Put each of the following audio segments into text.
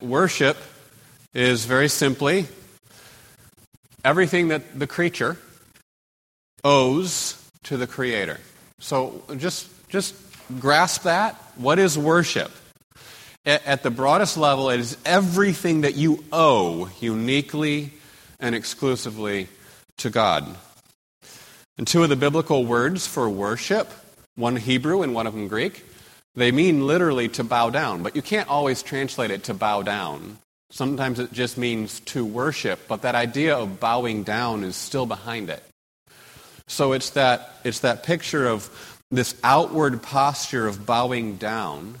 worship is very simply everything that the creature owes to the Creator. So just, just grasp that. What is worship? At the broadest level, it is everything that you owe uniquely and exclusively to God. And two of the biblical words for worship, one Hebrew and one of them Greek, they mean literally to bow down, but you can't always translate it to bow down. Sometimes it just means to worship, but that idea of bowing down is still behind it. So it's that, it's that picture of this outward posture of bowing down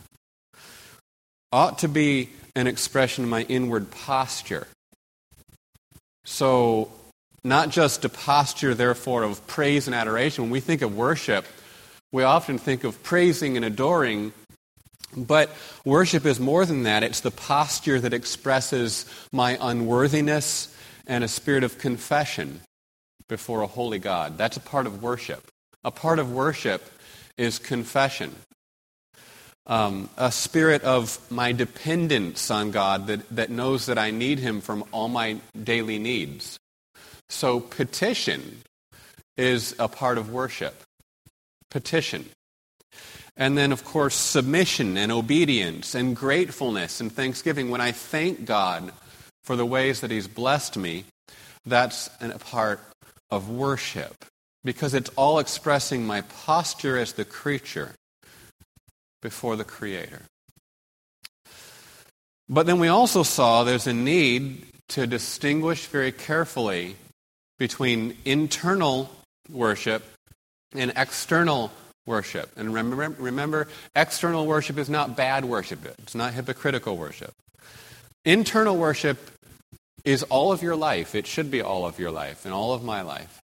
ought to be an expression of my inward posture. So, not just a posture, therefore, of praise and adoration. When we think of worship, we often think of praising and adoring, but worship is more than that. It's the posture that expresses my unworthiness and a spirit of confession before a holy God. That's a part of worship. A part of worship is confession. Um, a spirit of my dependence on God that, that knows that I need Him from all my daily needs. So, petition is a part of worship. Petition. And then, of course, submission and obedience and gratefulness and thanksgiving. When I thank God for the ways that He's blessed me, that's a part of worship because it's all expressing my posture as the creature before the Creator. But then we also saw there's a need to distinguish very carefully between internal worship and external worship. And remember, remember, external worship is not bad worship, it's not hypocritical worship. Internal worship is all of your life. It should be all of your life and all of my life.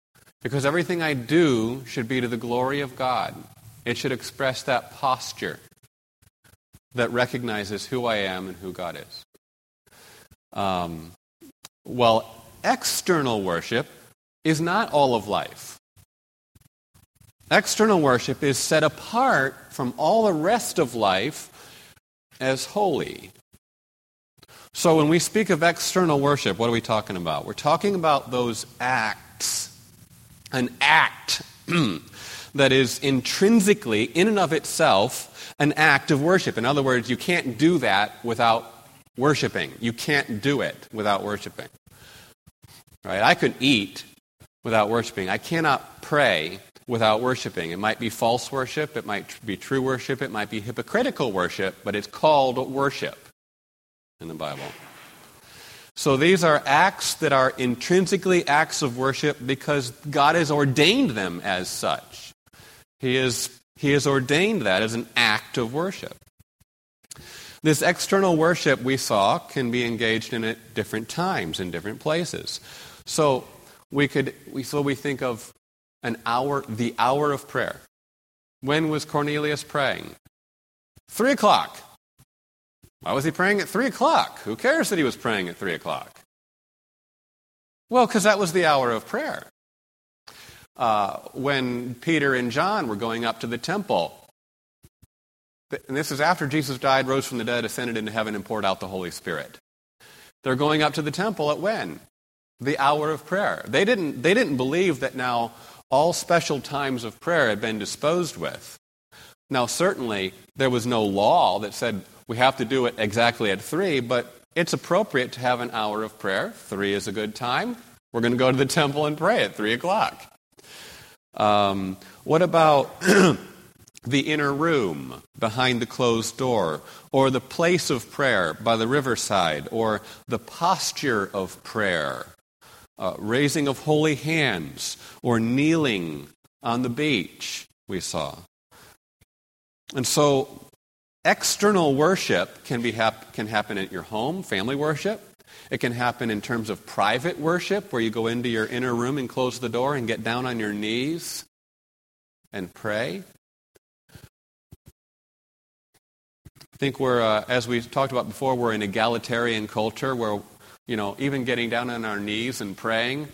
Because everything I do should be to the glory of God. It should express that posture that recognizes who I am and who God is. Um, well, external worship is not all of life. External worship is set apart from all the rest of life as holy. So when we speak of external worship, what are we talking about? We're talking about those acts. An act that is intrinsically, in and of itself, an act of worship. In other words, you can't do that without worshiping. You can't do it without worshiping. Right? I could eat without worshiping. I cannot pray without worshiping. It might be false worship, it might be true worship, it might be hypocritical worship, but it's called worship in the Bible. So these are acts that are intrinsically acts of worship because God has ordained them as such. He, is, he has ordained that as an act of worship. This external worship we saw can be engaged in at different times in different places. So we could we so we think of an hour the hour of prayer. When was Cornelius praying? Three o'clock. Why was he praying at 3 o'clock? Who cares that he was praying at 3 o'clock? Well, because that was the hour of prayer. Uh, when Peter and John were going up to the temple, and this is after Jesus died, rose from the dead, ascended into heaven, and poured out the Holy Spirit. They're going up to the temple at when? The hour of prayer. They didn't, they didn't believe that now all special times of prayer had been disposed with. Now, certainly, there was no law that said we have to do it exactly at 3, but it's appropriate to have an hour of prayer. 3 is a good time. We're going to go to the temple and pray at 3 o'clock. Um, what about the inner room behind the closed door, or the place of prayer by the riverside, or the posture of prayer, uh, raising of holy hands, or kneeling on the beach, we saw. And so External worship can, be hap- can happen at your home, family worship. It can happen in terms of private worship, where you go into your inner room and close the door and get down on your knees and pray. I think we're, uh, as we talked about before, we're an egalitarian culture where, you know, even getting down on our knees and praying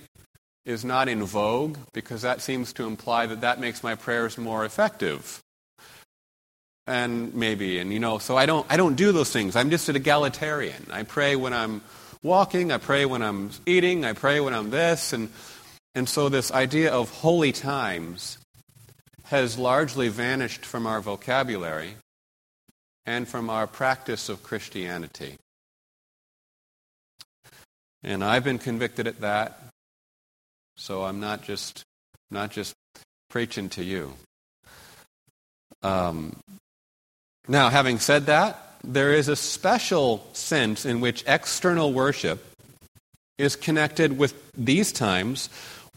is not in vogue because that seems to imply that that makes my prayers more effective. and maybe, and you know, so I don't, I don't do those things. I'm just an egalitarian. I pray when I'm walking, I pray when I'm eating, I pray when I'm this, and, and so this idea of holy times has largely vanished from our vocabulary and from our practice of Christianity. And I've been convicted at that, so I'm not just, not just preaching to you. Um, now, having said that, there is a special sense in which external worship is connected with these times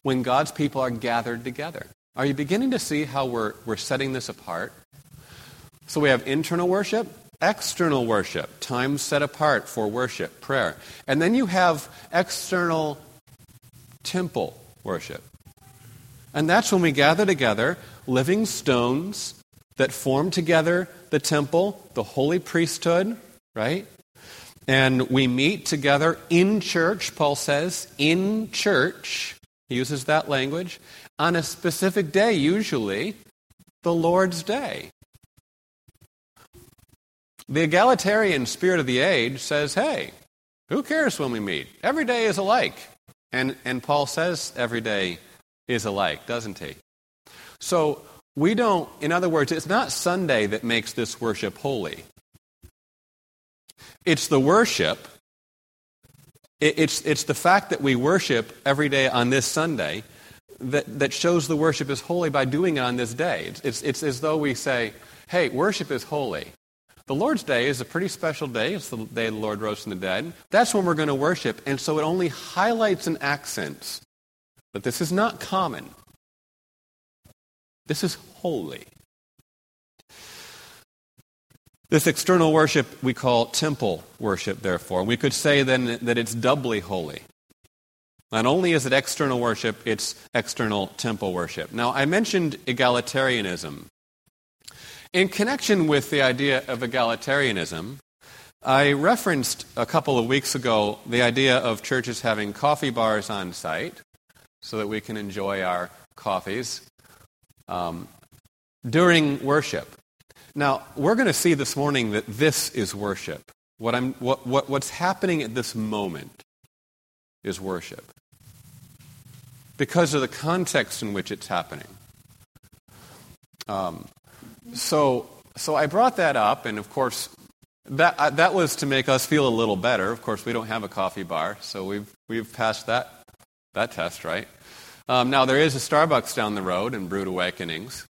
when God's people are gathered together. Are you beginning to see how we're, we're setting this apart? So we have internal worship, external worship, time set apart for worship, prayer. And then you have external temple worship. And that's when we gather together, living stones that form together the temple, the holy priesthood, right? And we meet together in church, Paul says, in church. He uses that language on a specific day, usually the Lord's Day. The egalitarian spirit of the age says, hey, who cares when we meet? Every day is alike. And, and Paul says every day is alike, doesn't he? So we don't, in other words, it's not Sunday that makes this worship holy. It's the worship, it's, it's the fact that we worship every day on this Sunday that, that shows the worship is holy by doing it on this day. It's, it's, it's as though we say, hey, worship is holy. The Lord's Day is a pretty special day. It's the day the Lord rose from the dead. That's when we're going to worship. And so it only highlights and accents that this is not common. This is holy. This external worship we call temple worship, therefore. We could say then that it's doubly holy. Not only is it external worship, it's external temple worship. Now, I mentioned egalitarianism. In connection with the idea of egalitarianism, I referenced a couple of weeks ago the idea of churches having coffee bars on site so that we can enjoy our coffees um, during worship. Now, we're going to see this morning that this is worship. What I'm, what, what, what's happening at this moment is worship because of the context in which it's happening. Um, so, so I brought that up, and of course, that, uh, that was to make us feel a little better. Of course, we don't have a coffee bar, so we've, we've passed that, that test, right? Um, now, there is a Starbucks down the road in Brewed Awakenings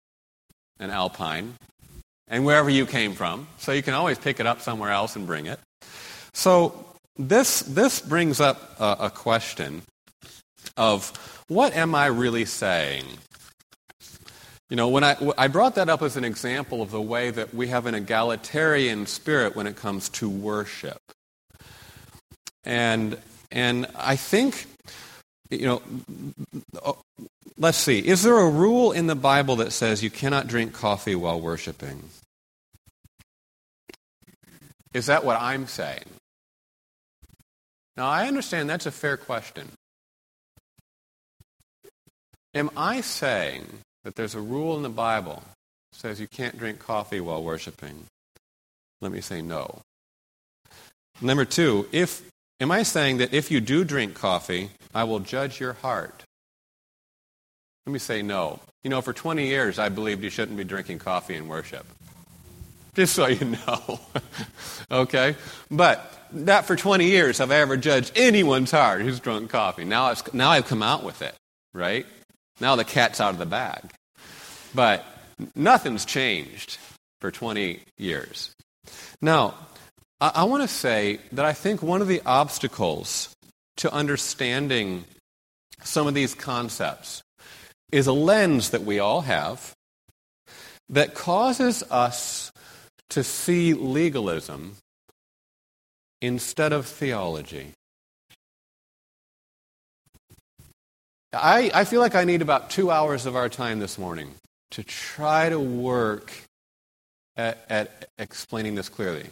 and Alpine, and wherever you came from. So you can always pick it up somewhere else and bring it. So this, this brings up a, a question of what am I really saying? You know, when I, I brought that up as an example of the way that we have an egalitarian spirit when it comes to worship. And, and I think you know, uh, let's see. Is there a rule in the Bible that says you cannot drink coffee while worshiping? Is that what I'm saying? Now, I understand that's a fair question. Am I saying that there's a rule in the Bible that says you can't drink coffee while worshiping? Let me say no. Number two, if Am I saying that if you do drink coffee, I will judge your heart? Let me say no. You know, for 20 years, I believed you shouldn't be drinking coffee in worship. Just so you know. okay? But not for 20 years have I ever judged anyone's heart who's drunk coffee. Now, now I've come out with it, right? Now the cat's out of the bag. But nothing's changed for 20 years. Now, I, I want to say that I think one of the obstacles to understanding some of these concepts is a lens that we all have that causes us to see legalism instead of theology. I, I feel like I need about two hours of our time this morning to try to work at, at explaining this clearly.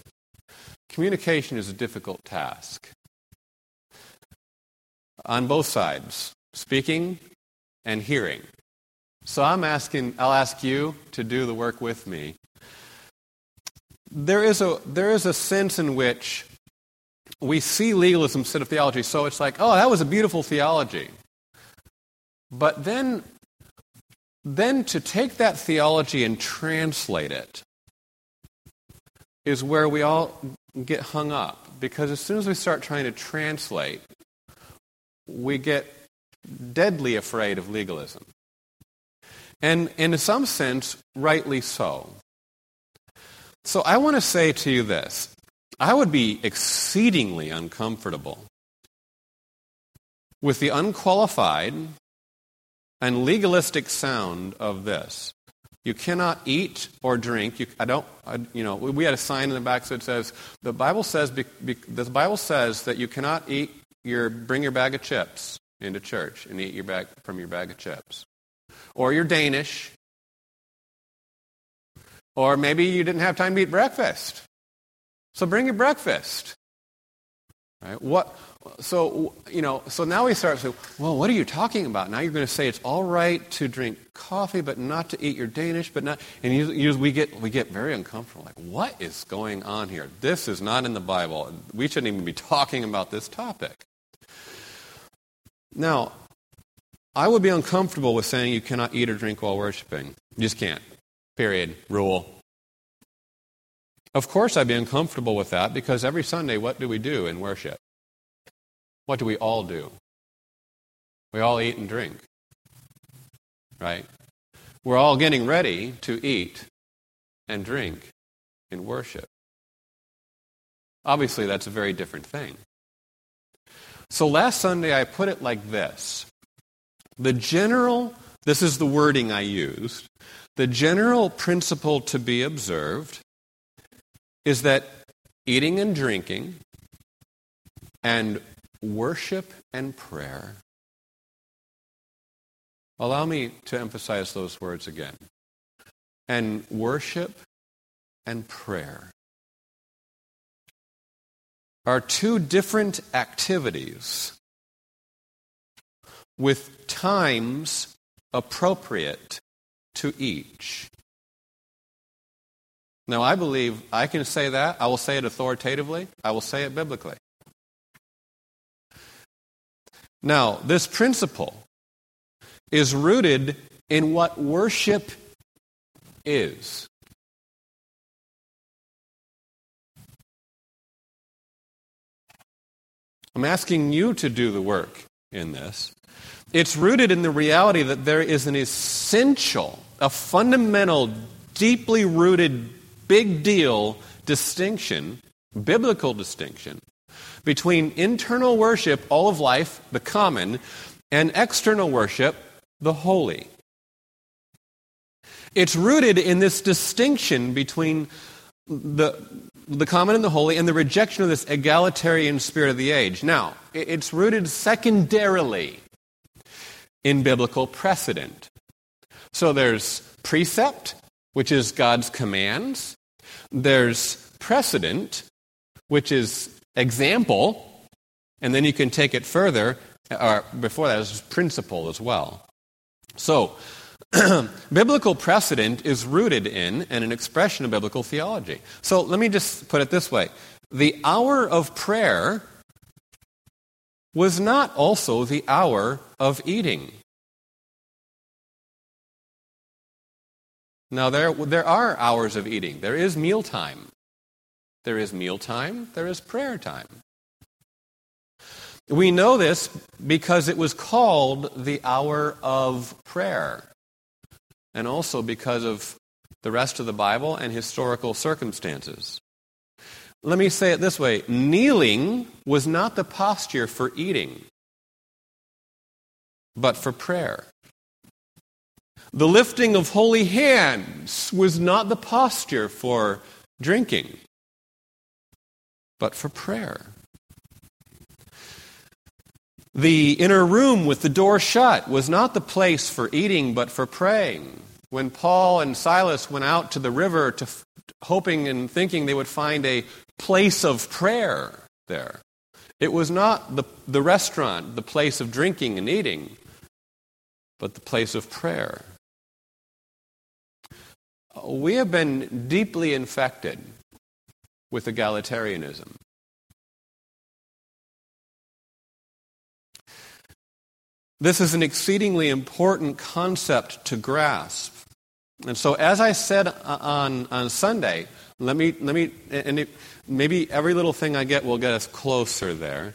Communication is a difficult task on both sides, speaking and hearing. So I'm asking, I'll ask you to do the work with me there is a there is a sense in which we see legalism instead of theology. So it's like, oh, that was a beautiful theology. But then then to take that theology and translate it is where we all get hung up. Because as soon as we start trying to translate, we get deadly afraid of legalism. And in some sense, rightly so. So I want to say to you this I would be exceedingly uncomfortable with the unqualified and legalistic sound of this. You cannot eat or drink. You, I don't. I, you know, we had a sign in the back that says the Bible says be, be, the Bible says that you cannot eat your bring your bag of chips into church and eat your bag from your bag of chips, or your Danish, or maybe you didn't have time to eat breakfast, so bring your breakfast. Right? What? So, you know, so now we start to say, well, what are you talking about? Now you're going to say it's all right to drink coffee, but not to eat your Danish, but not, and you, you, we, get, we get very uncomfortable. Like, what is going on here? This is not in the Bible. We shouldn't even be talking about this topic. Now, I would be uncomfortable with saying you cannot eat or drink while worshiping. You just can't. Period. Rule. Of course, I'd be uncomfortable with that because every Sunday, what do we do in worship? What do we all do? We all eat and drink. Right? We're all getting ready to eat and drink in worship. Obviously, that's a very different thing. So last Sunday, I put it like this The general, this is the wording I used, the general principle to be observed is that eating and drinking and worship and prayer. Allow me to emphasize those words again. And worship and prayer are two different activities with times appropriate to each. Now, I believe I can say that. I will say it authoritatively. I will say it biblically. Now, this principle is rooted in what worship is. I'm asking you to do the work in this. It's rooted in the reality that there is an essential, a fundamental, deeply rooted, big deal distinction, biblical distinction, between internal worship, all of life, the common, and external worship, the holy. It's rooted in this distinction between the, the common and the holy and the rejection of this egalitarian spirit of the age. Now, it's rooted secondarily in biblical precedent. So there's precept, which is God's commands. There's precedent, which is example, and then you can take it further, or before that is principle as well. So, biblical precedent is rooted in and an expression of biblical theology. So let me just put it this way the hour of prayer was not also the hour of eating. Now, there, there are hours of eating. There is mealtime. There is mealtime, there is prayer time. We know this because it was called the hour of prayer, and also because of the rest of the Bible and historical circumstances. Let me say it this way kneeling was not the posture for eating, but for prayer. The lifting of holy hands was not the posture for drinking, but for prayer. The inner room with the door shut was not the place for eating, but for praying. When Paul and Silas went out to the river to, hoping and thinking they would find a place of prayer there, it was not the, the restaurant, the place of drinking and eating, but the place of prayer. We have been deeply infected with egalitarianism. This is an exceedingly important concept to grasp. And so, as I said uh, on, on Sunday, let me, let me and it, maybe every little thing I get will get us closer there.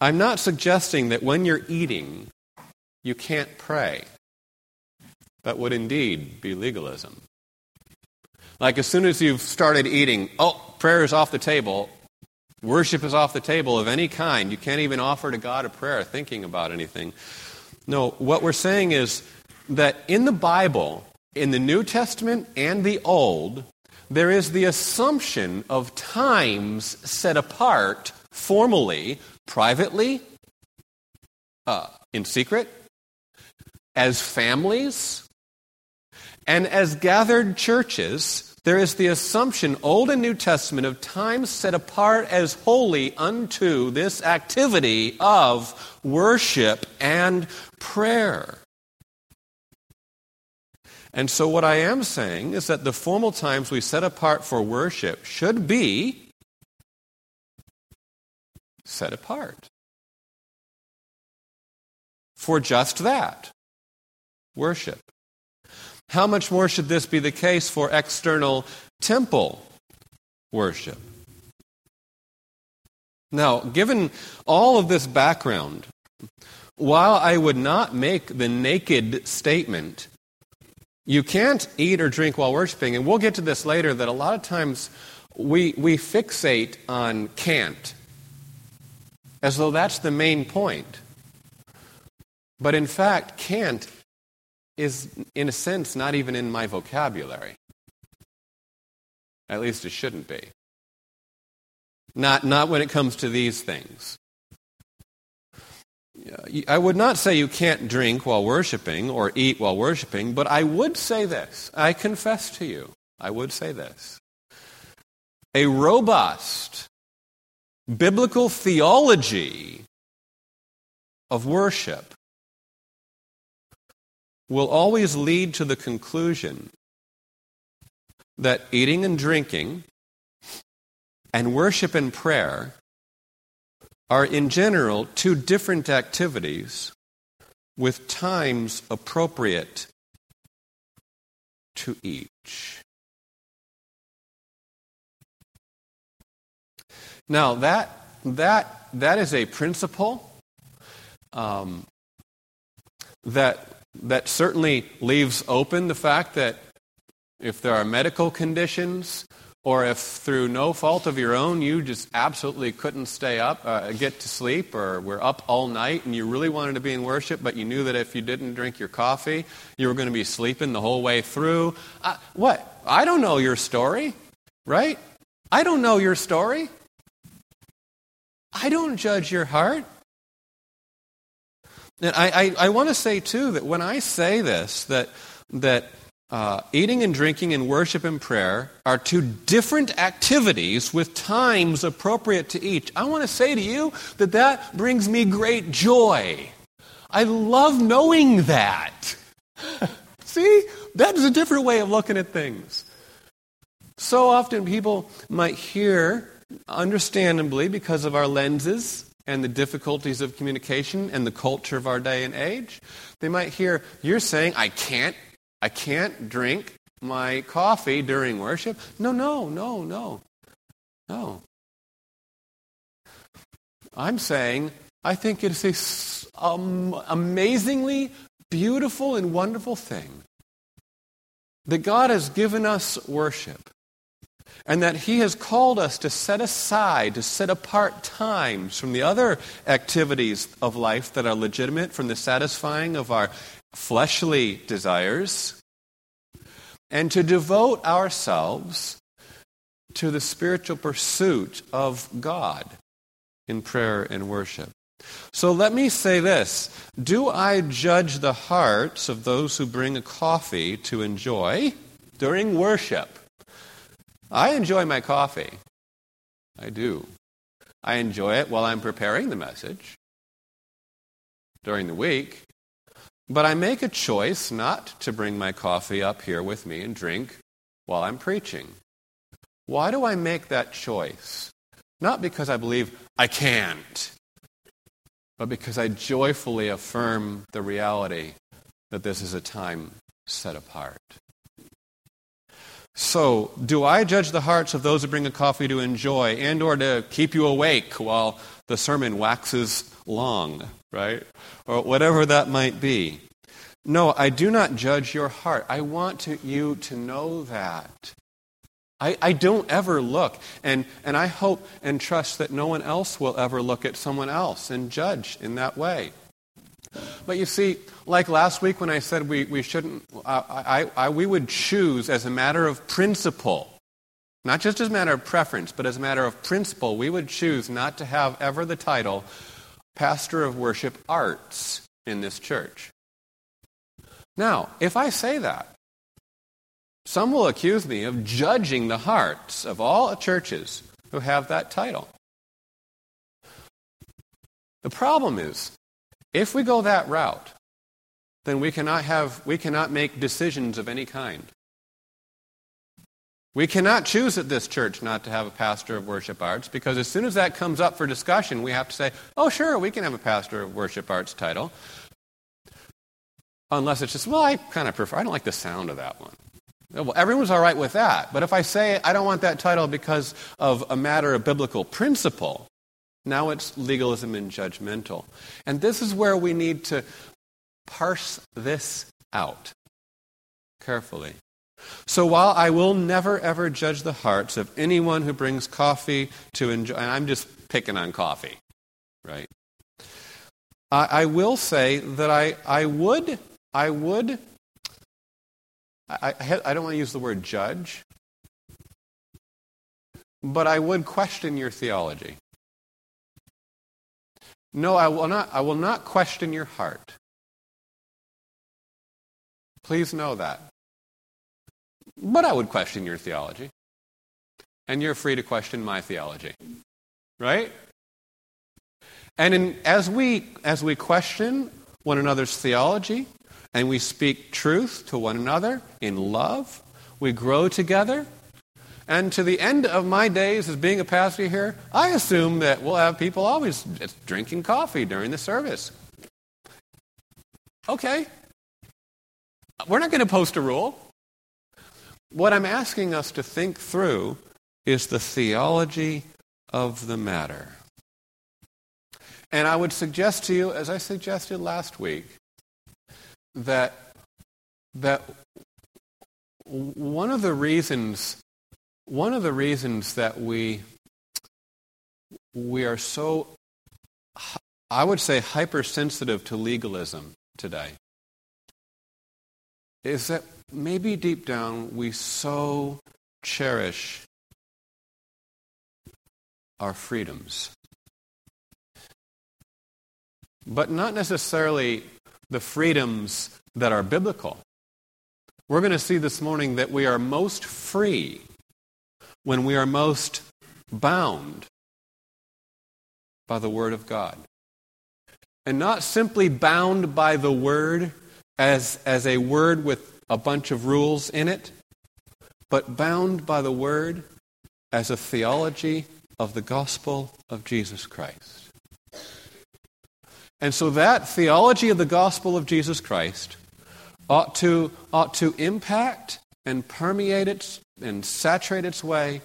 I'm not suggesting that when you're eating, you can't pray. That would indeed be legalism. Like as soon as you've started eating, oh, prayer is off the table, worship is off the table of any kind. You can't even offer to God a prayer thinking about anything. No, what we're saying is that in the Bible, in the New Testament and the Old, there is the assumption of times set apart formally, privately, uh, in secret, as families, and as gathered churches. There is the assumption, Old and New Testament, of times set apart as holy unto this activity of worship and prayer. And so, what I am saying is that the formal times we set apart for worship should be set apart for just that worship. How much more should this be the case for external temple worship? Now, given all of this background, while I would not make the naked statement you can't eat or drink while worshiping. And we'll get to this later that a lot of times we, we fixate on can't as though that's the main point. But in fact, can't is, in a sense, not even in my vocabulary. At least it shouldn't be. Not, not when it comes to these things. I would not say you can't drink while worshiping or eat while worshiping, but I would say this. I confess to you, I would say this. A robust biblical theology of worship will always lead to the conclusion that eating and drinking and worship and prayer are in general two different activities with times appropriate to each. Now, that, that, that is a principle um, that, that certainly leaves open the fact that if there are medical conditions or if through no fault of your own you just absolutely couldn't stay up, uh, get to sleep, or were up all night and you really wanted to be in worship, but you knew that if you didn't drink your coffee, you were going to be sleeping the whole way through. Uh, what? I don't know your story, right? I don't know your story. I don't judge your heart. And I, I, I want to say, too, that when I say this, that, that uh, eating and drinking and worship and prayer are two different activities with times appropriate to each. I want to say to you that that brings me great joy. I love knowing that. See, that is a different way of looking at things. So often people might hear, understandably, because of our lenses and the difficulties of communication and the culture of our day and age, they might hear, You're saying I can't I can't drink my coffee during worship. No, no, no, no. No. I'm saying I think it is a um, amazingly beautiful and wonderful thing that God has given us worship and that He has called us to set aside, to set apart times from the other activities of life that are legitimate, from the satisfying of our fleshly desires and to devote ourselves to the spiritual pursuit of God in prayer and worship. So let me say this Do I judge the hearts of those who bring a coffee to enjoy during worship? I enjoy my coffee. I do. I enjoy it while I'm preparing the message during the week. But I make a choice not to bring my coffee up here with me and drink while I'm preaching. Why do I make that choice? Not because I believe I can't, but because I joyfully affirm the reality that this is a time set apart. So, do I judge the hearts of those who bring a coffee to enjoy and or to keep you awake while the sermon waxes long, right? Or whatever that might be. No, I do not judge your heart. I want to, you to know that. I, I don't ever look, and, and I hope and trust that no one else will ever look at someone else and judge in that way. But you see, like last week when I said we, we shouldn't, I, I, I, we would choose as a matter of principle, not just as a matter of preference, but as a matter of principle, we would choose not to have ever the title Pastor of Worship Arts in this church. Now, if I say that, some will accuse me of judging the hearts of all churches who have that title. The problem is, if we go that route, then we cannot, have, we cannot make decisions of any kind. We cannot choose at this church not to have a pastor of worship arts because as soon as that comes up for discussion, we have to say, oh, sure, we can have a pastor of worship arts title. Unless it's just, well, I kind of prefer, I don't like the sound of that one. Well, everyone's all right with that. But if I say I don't want that title because of a matter of biblical principle, now it's legalism and judgmental. And this is where we need to parse this out carefully. So while I will never ever judge the hearts of anyone who brings coffee to enjoy, and I'm just picking on coffee, right? I, I will say that I, I would, I would I, I, I don't want to use the word judge, but I would question your theology. No, I will not, I will not question your heart. Please know that. But I would question your theology. And you're free to question my theology. Right? And in, as, we, as we question one another's theology, and we speak truth to one another in love. We grow together. And to the end of my days as being a pastor here, I assume that we'll have people always drinking coffee during the service. Okay. We're not going to post a rule. What I'm asking us to think through is the theology of the matter. And I would suggest to you, as I suggested last week, that that one of the reasons one of the reasons that we we are so I would say hypersensitive to legalism today is that maybe deep down we so cherish our freedoms. But not necessarily the freedoms that are biblical. We're going to see this morning that we are most free when we are most bound by the Word of God. And not simply bound by the Word as, as a word with a bunch of rules in it, but bound by the Word as a theology of the gospel of Jesus Christ. And so that theology of the gospel of Jesus Christ ought to, ought to impact and permeate it and saturate its way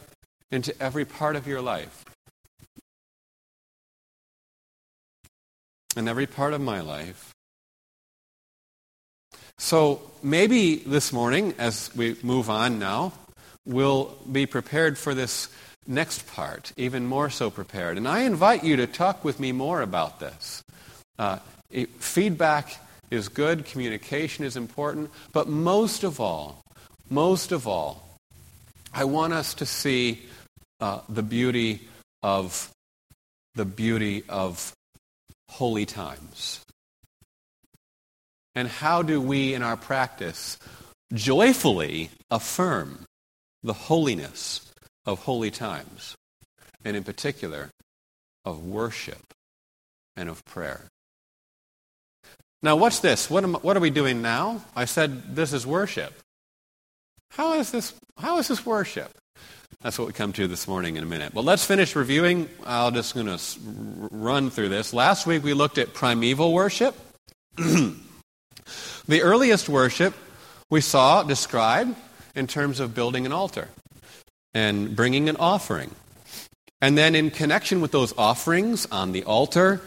into every part of your life. And every part of my life. So maybe this morning, as we move on now, we'll be prepared for this next part, even more so prepared. And I invite you to talk with me more about this. Uh, feedback is good, communication is important, but most of all, most of all, I want us to see uh, the beauty of the beauty of holy times. And how do we, in our practice, joyfully affirm the holiness of holy times, and in particular, of worship and of prayer? Now, what's this? What, am, what are we doing now? I said this is worship. How is this, how is this worship? That's what we come to this morning in a minute. But let's finish reviewing. I'm just going to run through this. Last week we looked at primeval worship. the earliest worship we saw described in terms of building an altar and bringing an offering. And then, in connection with those offerings on the altar,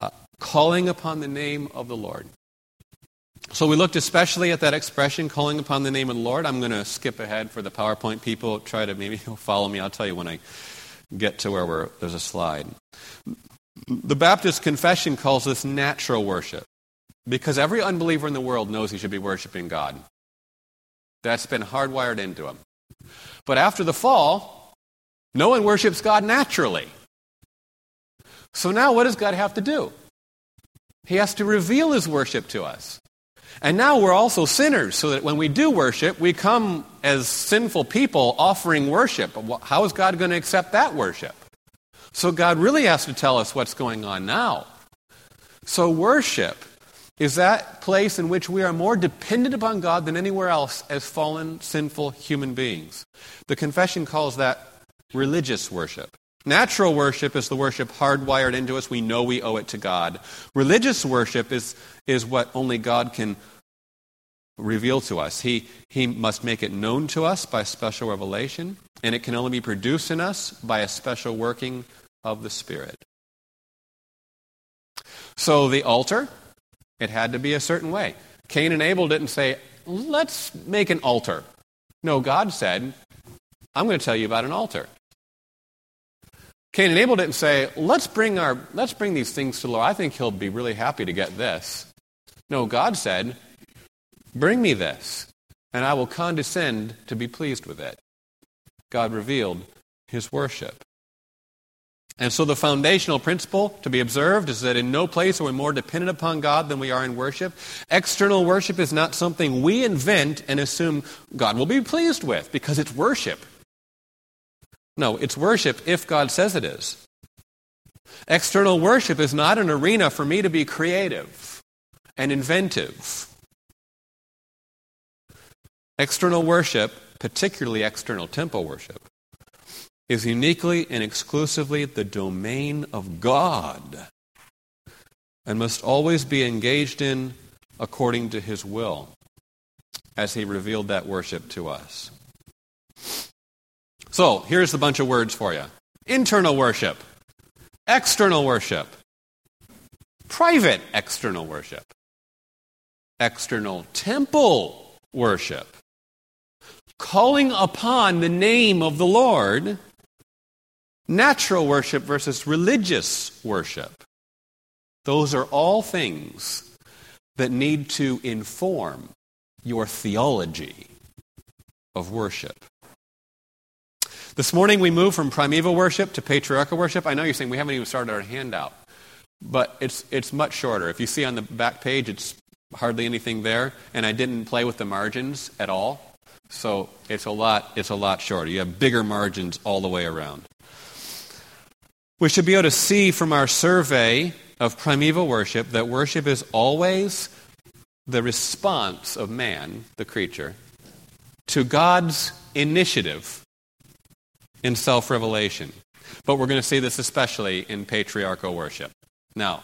uh, calling upon the name of the Lord. So we looked especially at that expression, calling upon the name of the Lord. I'm going to skip ahead for the PowerPoint people. Try to maybe follow me. I'll tell you when I get to where there's a slide. The Baptist confession calls this natural worship because every unbeliever in the world knows he should be worshiping God. That's been hardwired into him. But after the fall, no one worships God naturally. So now what does God have to do? He has to reveal his worship to us. And now we're also sinners, so that when we do worship, we come as sinful people offering worship. How is God going to accept that worship? So God really has to tell us what's going on now. So worship is that place in which we are more dependent upon God than anywhere else as fallen, sinful human beings. The confession calls that religious worship. Natural worship is the worship hardwired into us. We know we owe it to God. Religious worship is, is what only God can reveal to us. He, he must make it known to us by special revelation, and it can only be produced in us by a special working of the Spirit. So the altar, it had to be a certain way. Cain and Abel didn't say, let's make an altar. No, God said, I'm going to tell you about an altar. Cain and Abel didn't say, let's bring, our, let's bring these things to the Lord. I think he'll be really happy to get this. No, God said, Bring me this, and I will condescend to be pleased with it. God revealed his worship. And so the foundational principle to be observed is that in no place are we more dependent upon God than we are in worship. External worship is not something we invent and assume God will be pleased with because it's worship. No, it's worship if God says it is. External worship is not an arena for me to be creative and inventive External worship, particularly external temple worship, is uniquely and exclusively the domain of God and must always be engaged in according to his will as he revealed that worship to us. So, here's a bunch of words for you. Internal worship, external worship, private external worship, external temple worship, calling upon the name of the Lord, natural worship versus religious worship. Those are all things that need to inform your theology of worship. This morning we move from primeval worship to patriarchal worship. I know you're saying we haven't even started our handout, but it's, it's much shorter. If you see on the back page, it's hardly anything there, and I didn't play with the margins at all. So it's a lot, it's a lot shorter. You have bigger margins all the way around. We should be able to see from our survey of primeval worship that worship is always the response of man, the creature, to God's initiative in self revelation. But we're going to see this especially in patriarchal worship. Now,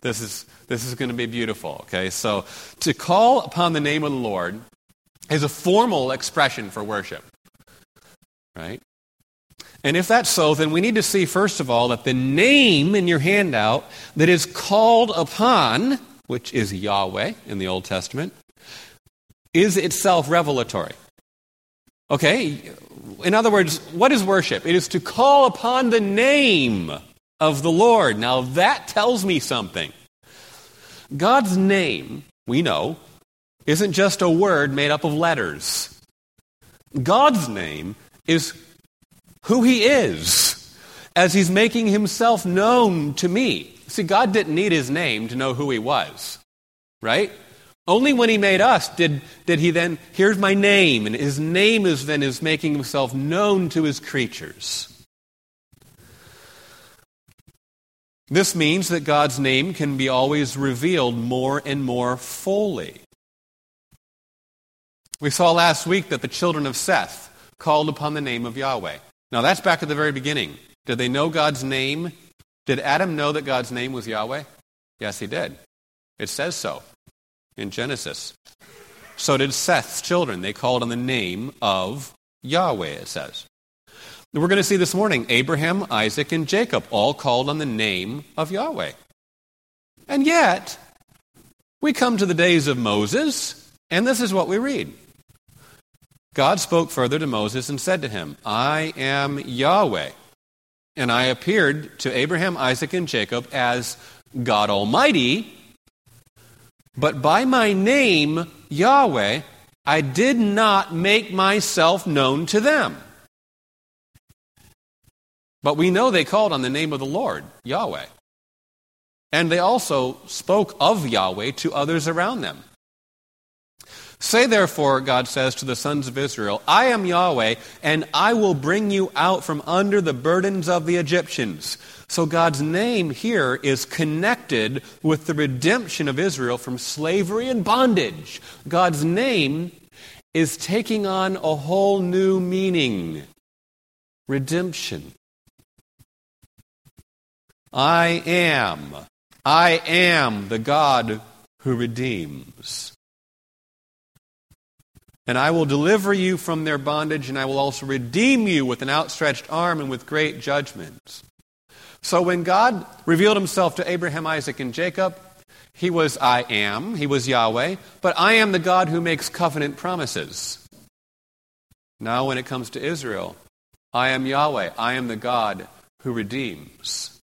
this is, this is going to be beautiful, okay? So, to call upon the name of the Lord is a formal expression for worship. Right? And if that's so, then we need to see, first of all, that the name in your handout that is called upon, which is Yahweh in the Old Testament, is itself revelatory. Okay? In other words, what is worship? It is to call upon the name of the Lord. Now, that tells me something. God's name, we know, isn't just a word made up of letters. God's name is who He is as He's making Himself known to me. See, God didn't need His name to know who He was, right? Only when He made us did, did He then, here's my name, and His name is then is making Himself known to His creatures. This means that God's name can be always revealed more and more fully. We saw last week that the children of Seth called upon the name of Yahweh. Now that's back at the very beginning. Did they know God's name? Did Adam know that God's name was Yahweh? Yes, he did. It says so in Genesis. So did Seth's children. They called on the name of Yahweh, it says. We're going to see this morning Abraham, Isaac, and Jacob all called on the name of Yahweh. And yet, we come to the days of Moses, and this is what we read. God spoke further to Moses and said to him, I am Yahweh, and I appeared to Abraham, Isaac, and Jacob as God Almighty, but by my name, Yahweh, I did not make myself known to them. But we know they called on the name of the Lord, Yahweh. And they also spoke of Yahweh to others around them. Say therefore, God says to the sons of Israel, I am Yahweh, and I will bring you out from under the burdens of the Egyptians. So God's name here is connected with the redemption of Israel from slavery and bondage. God's name is taking on a whole new meaning redemption. I am. I am the God who redeems. And I will deliver you from their bondage, and I will also redeem you with an outstretched arm and with great judgments. So when God revealed himself to Abraham, Isaac, and Jacob, he was I am, he was Yahweh, but I am the God who makes covenant promises. Now, when it comes to Israel, I am Yahweh, I am the God who redeems.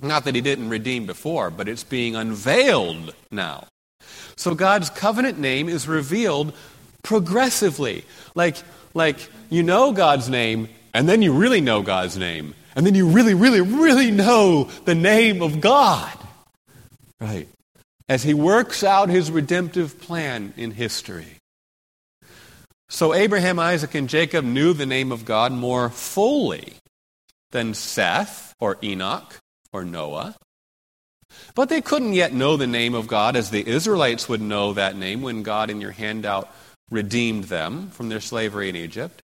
Not that he didn't redeem before, but it's being unveiled now. So God's covenant name is revealed progressively. Like, like you know God's name, and then you really know God's name. And then you really, really, really know the name of God. Right. As he works out his redemptive plan in history. So Abraham, Isaac, and Jacob knew the name of God more fully than Seth or Enoch or Noah. But they couldn't yet know the name of God as the Israelites would know that name when God in your handout redeemed them from their slavery in Egypt.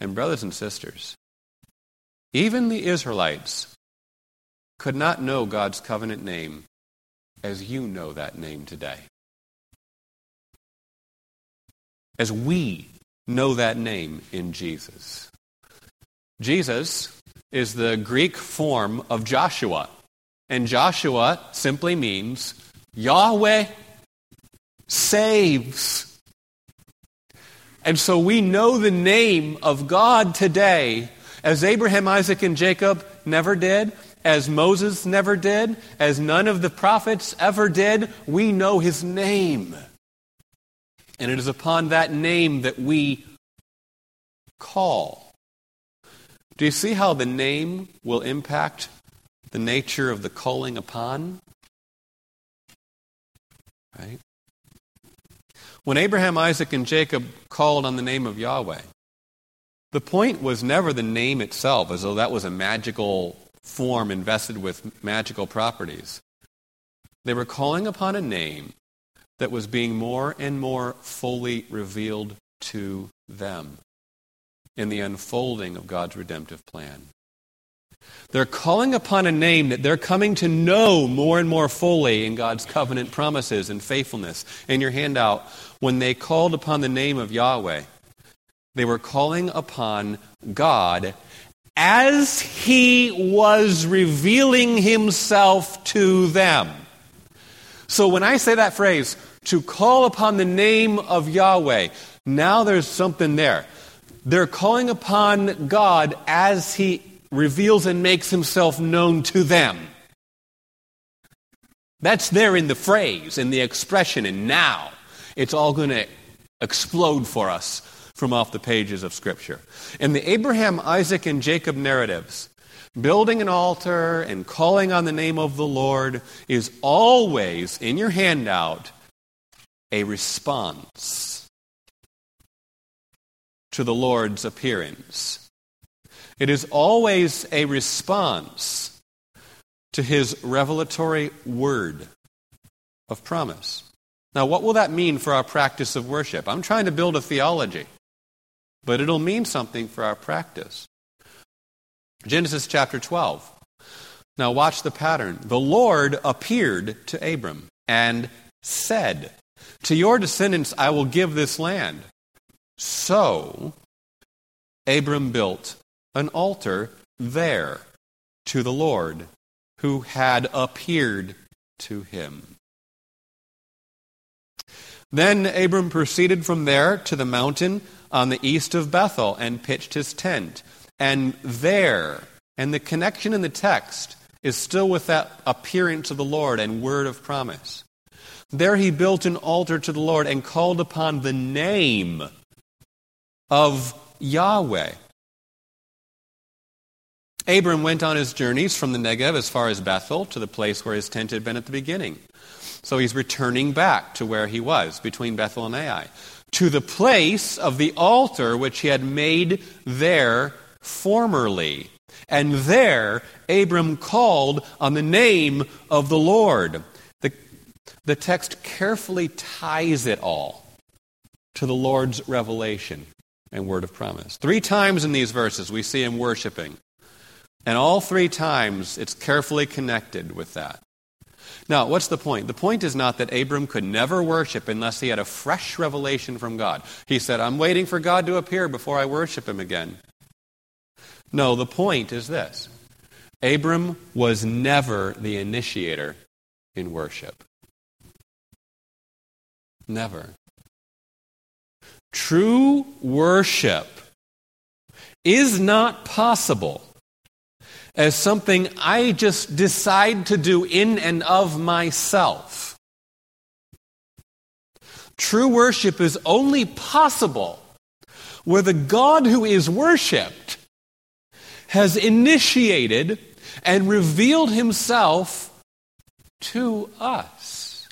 And, brothers and sisters, even the Israelites could not know God's covenant name as you know that name today. As we know that name in Jesus. Jesus is the Greek form of Joshua. And Joshua simply means Yahweh saves. And so we know the name of God today as Abraham, Isaac, and Jacob never did, as Moses never did, as none of the prophets ever did. We know his name. And it is upon that name that we call. Do you see how the name will impact the nature of the calling upon? Right? When Abraham, Isaac, and Jacob called on the name of Yahweh, the point was never the name itself, as though that was a magical form invested with magical properties. They were calling upon a name that was being more and more fully revealed to them in the unfolding of God's redemptive plan. They're calling upon a name that they're coming to know more and more fully in God's covenant promises and faithfulness. In your handout, when they called upon the name of Yahweh, they were calling upon God as He was revealing Himself to them. So when I say that phrase, to call upon the name of Yahweh, now there's something there. They're calling upon God as He reveals and makes Himself known to them. That's there in the phrase, in the expression, and now it's all going to explode for us from off the pages of Scripture. In the Abraham, Isaac, and Jacob narratives, building an altar and calling on the name of the Lord is always, in your handout, a response to the Lord's appearance. It is always a response to his revelatory word of promise. Now, what will that mean for our practice of worship? I'm trying to build a theology. but it'll mean something for our practice. Genesis chapter 12. Now, watch the pattern. The Lord appeared to Abram and said, To your descendants I will give this land. So, Abram built an altar there to the Lord who had appeared to him. Then Abram proceeded from there to the mountain on the east of Bethel and pitched his tent. And there, and the connection in the text is still with that appearance of the Lord and word of promise. There he built an altar to the Lord and called upon the name of Yahweh. Abram went on his journeys from the Negev as far as Bethel to the place where his tent had been at the beginning. So he's returning back to where he was, between Bethel and Ai, to the place of the altar which he had made there formerly. And there Abram called on the name of the Lord. The, the text carefully ties it all to the Lord's revelation and word of promise. Three times in these verses we see him worshiping. And all three times it's carefully connected with that. Now, what's the point? The point is not that Abram could never worship unless he had a fresh revelation from God. He said, I'm waiting for God to appear before I worship him again. No, the point is this Abram was never the initiator in worship. Never. True worship is not possible as something I just decide to do in and of myself. True worship is only possible where the God who is worshiped has initiated and revealed himself to us.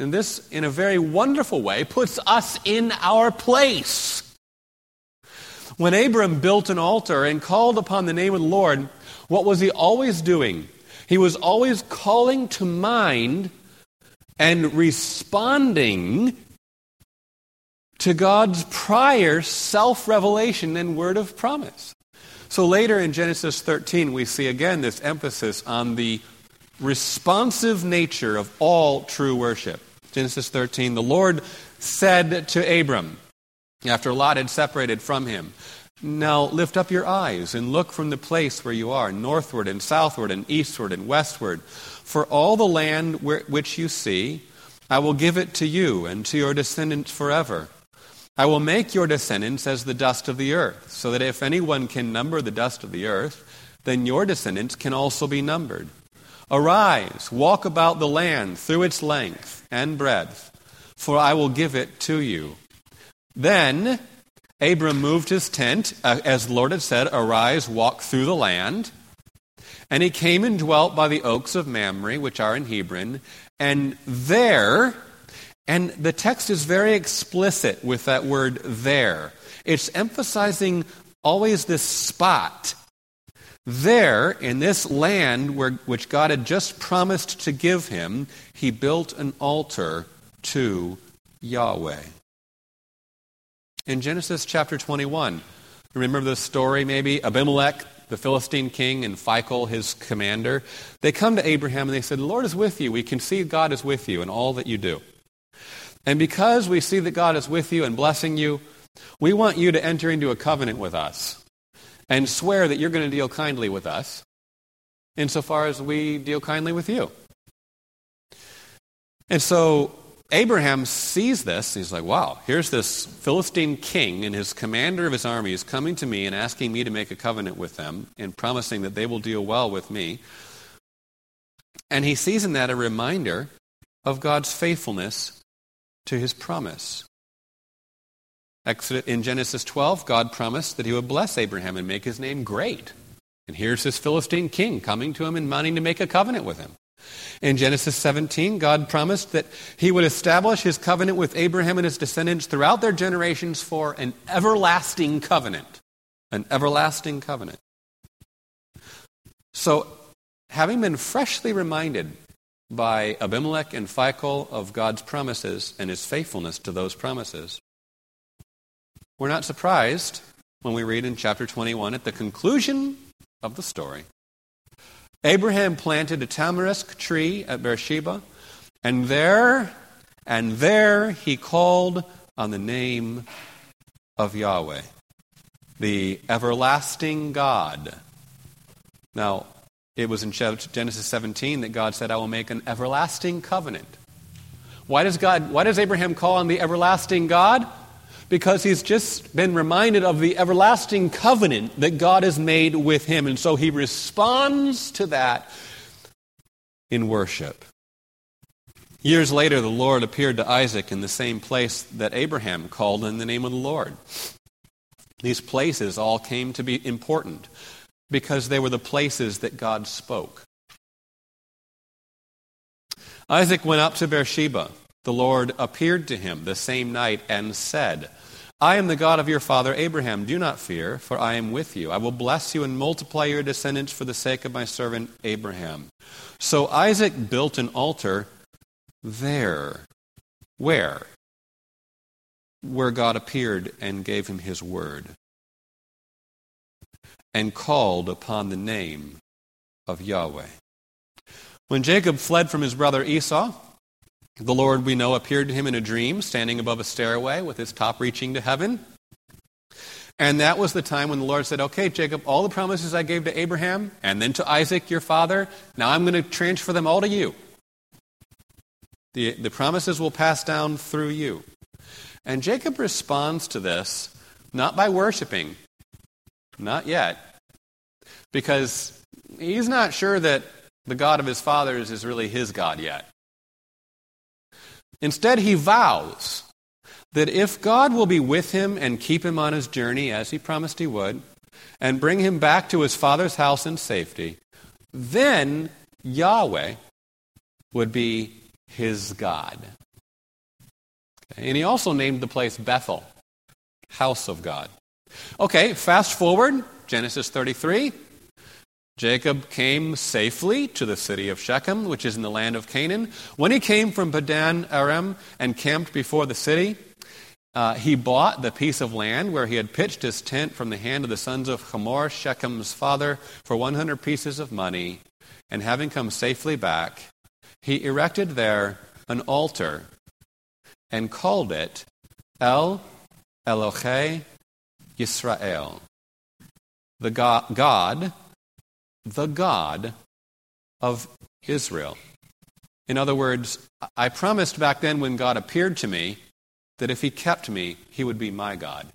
And this, in a very wonderful way, puts us in our place. When Abram built an altar and called upon the name of the Lord, what was he always doing? He was always calling to mind and responding to God's prior self revelation and word of promise. So later in Genesis 13, we see again this emphasis on the responsive nature of all true worship. Genesis 13, the Lord said to Abram, after Lot had separated from him. Now lift up your eyes and look from the place where you are, northward and southward and eastward and westward. For all the land which you see, I will give it to you and to your descendants forever. I will make your descendants as the dust of the earth, so that if anyone can number the dust of the earth, then your descendants can also be numbered. Arise, walk about the land through its length and breadth, for I will give it to you. Then Abram moved his tent, uh, as the Lord had said, Arise, walk through the land. And he came and dwelt by the oaks of Mamre, which are in Hebron. And there, and the text is very explicit with that word there. It's emphasizing always this spot. There, in this land where, which God had just promised to give him, he built an altar to Yahweh. In Genesis chapter 21, remember the story maybe? Abimelech, the Philistine king, and Phicol, his commander. They come to Abraham and they said, The Lord is with you. We can see God is with you in all that you do. And because we see that God is with you and blessing you, we want you to enter into a covenant with us and swear that you're going to deal kindly with us insofar as we deal kindly with you. And so Abraham sees this. He's like, wow, here's this Philistine king and his commander of his army is coming to me and asking me to make a covenant with them and promising that they will deal well with me. And he sees in that a reminder of God's faithfulness to his promise. In Genesis 12, God promised that he would bless Abraham and make his name great. And here's this Philistine king coming to him and wanting to make a covenant with him. In Genesis 17, God promised that he would establish his covenant with Abraham and his descendants throughout their generations for an everlasting covenant. An everlasting covenant. So, having been freshly reminded by Abimelech and Phicol of God's promises and his faithfulness to those promises, we're not surprised when we read in chapter 21 at the conclusion of the story. Abraham planted a tamarisk tree at Beersheba, and there, and there he called on the name of Yahweh, the everlasting God. Now, it was in Genesis 17 that God said, I will make an everlasting covenant. Why does, God, why does Abraham call on the everlasting God? Because he's just been reminded of the everlasting covenant that God has made with him. And so he responds to that in worship. Years later, the Lord appeared to Isaac in the same place that Abraham called in the name of the Lord. These places all came to be important because they were the places that God spoke. Isaac went up to Beersheba. The Lord appeared to him the same night and said, I am the God of your father Abraham. Do not fear, for I am with you. I will bless you and multiply your descendants for the sake of my servant Abraham. So Isaac built an altar there. Where? Where God appeared and gave him his word and called upon the name of Yahweh. When Jacob fled from his brother Esau, the Lord, we know, appeared to him in a dream, standing above a stairway with his top reaching to heaven. And that was the time when the Lord said, Okay, Jacob, all the promises I gave to Abraham and then to Isaac, your father, now I'm going to transfer them all to you. The, the promises will pass down through you. And Jacob responds to this not by worshiping, not yet. Because he's not sure that the God of his fathers is really his God yet. Instead, he vows that if God will be with him and keep him on his journey, as he promised he would, and bring him back to his father's house in safety, then Yahweh would be his God. And he also named the place Bethel, house of God. Okay, fast forward, Genesis 33. Jacob came safely to the city of Shechem, which is in the land of Canaan. When he came from Padan Aram and camped before the city, uh, he bought the piece of land where he had pitched his tent from the hand of the sons of Hamor, Shechem's father, for 100 pieces of money. And having come safely back, he erected there an altar and called it El Elohe Yisrael, the God, God, the God of Israel. In other words, I promised back then when God appeared to me that if he kept me, he would be my God.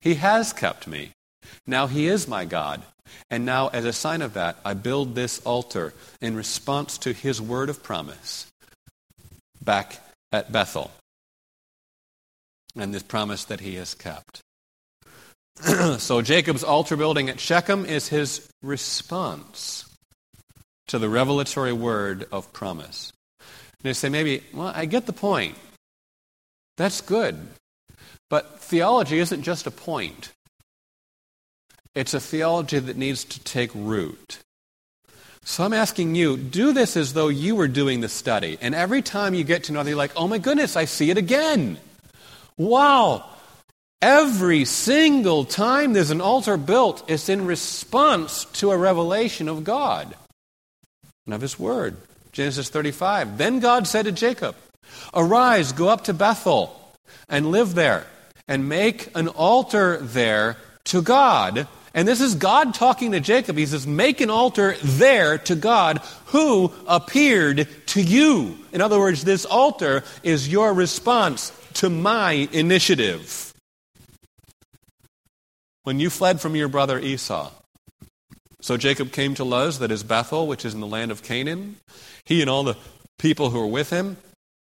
He has kept me. Now he is my God. And now, as a sign of that, I build this altar in response to his word of promise back at Bethel and this promise that he has kept. so Jacob's altar building at Shechem is his response to the revelatory word of promise. And they say, maybe, well, I get the point. That's good. But theology isn't just a point, it's a theology that needs to take root. So I'm asking you, do this as though you were doing the study. And every time you get to know, you're like, oh my goodness, I see it again. Wow, Every single time there's an altar built, it's in response to a revelation of God and of His Word. Genesis 35. Then God said to Jacob, Arise, go up to Bethel and live there, and make an altar there to God. And this is God talking to Jacob. He says, Make an altar there to God who appeared to you. In other words, this altar is your response to my initiative when you fled from your brother Esau. So Jacob came to Luz, that is Bethel, which is in the land of Canaan. He and all the people who were with him.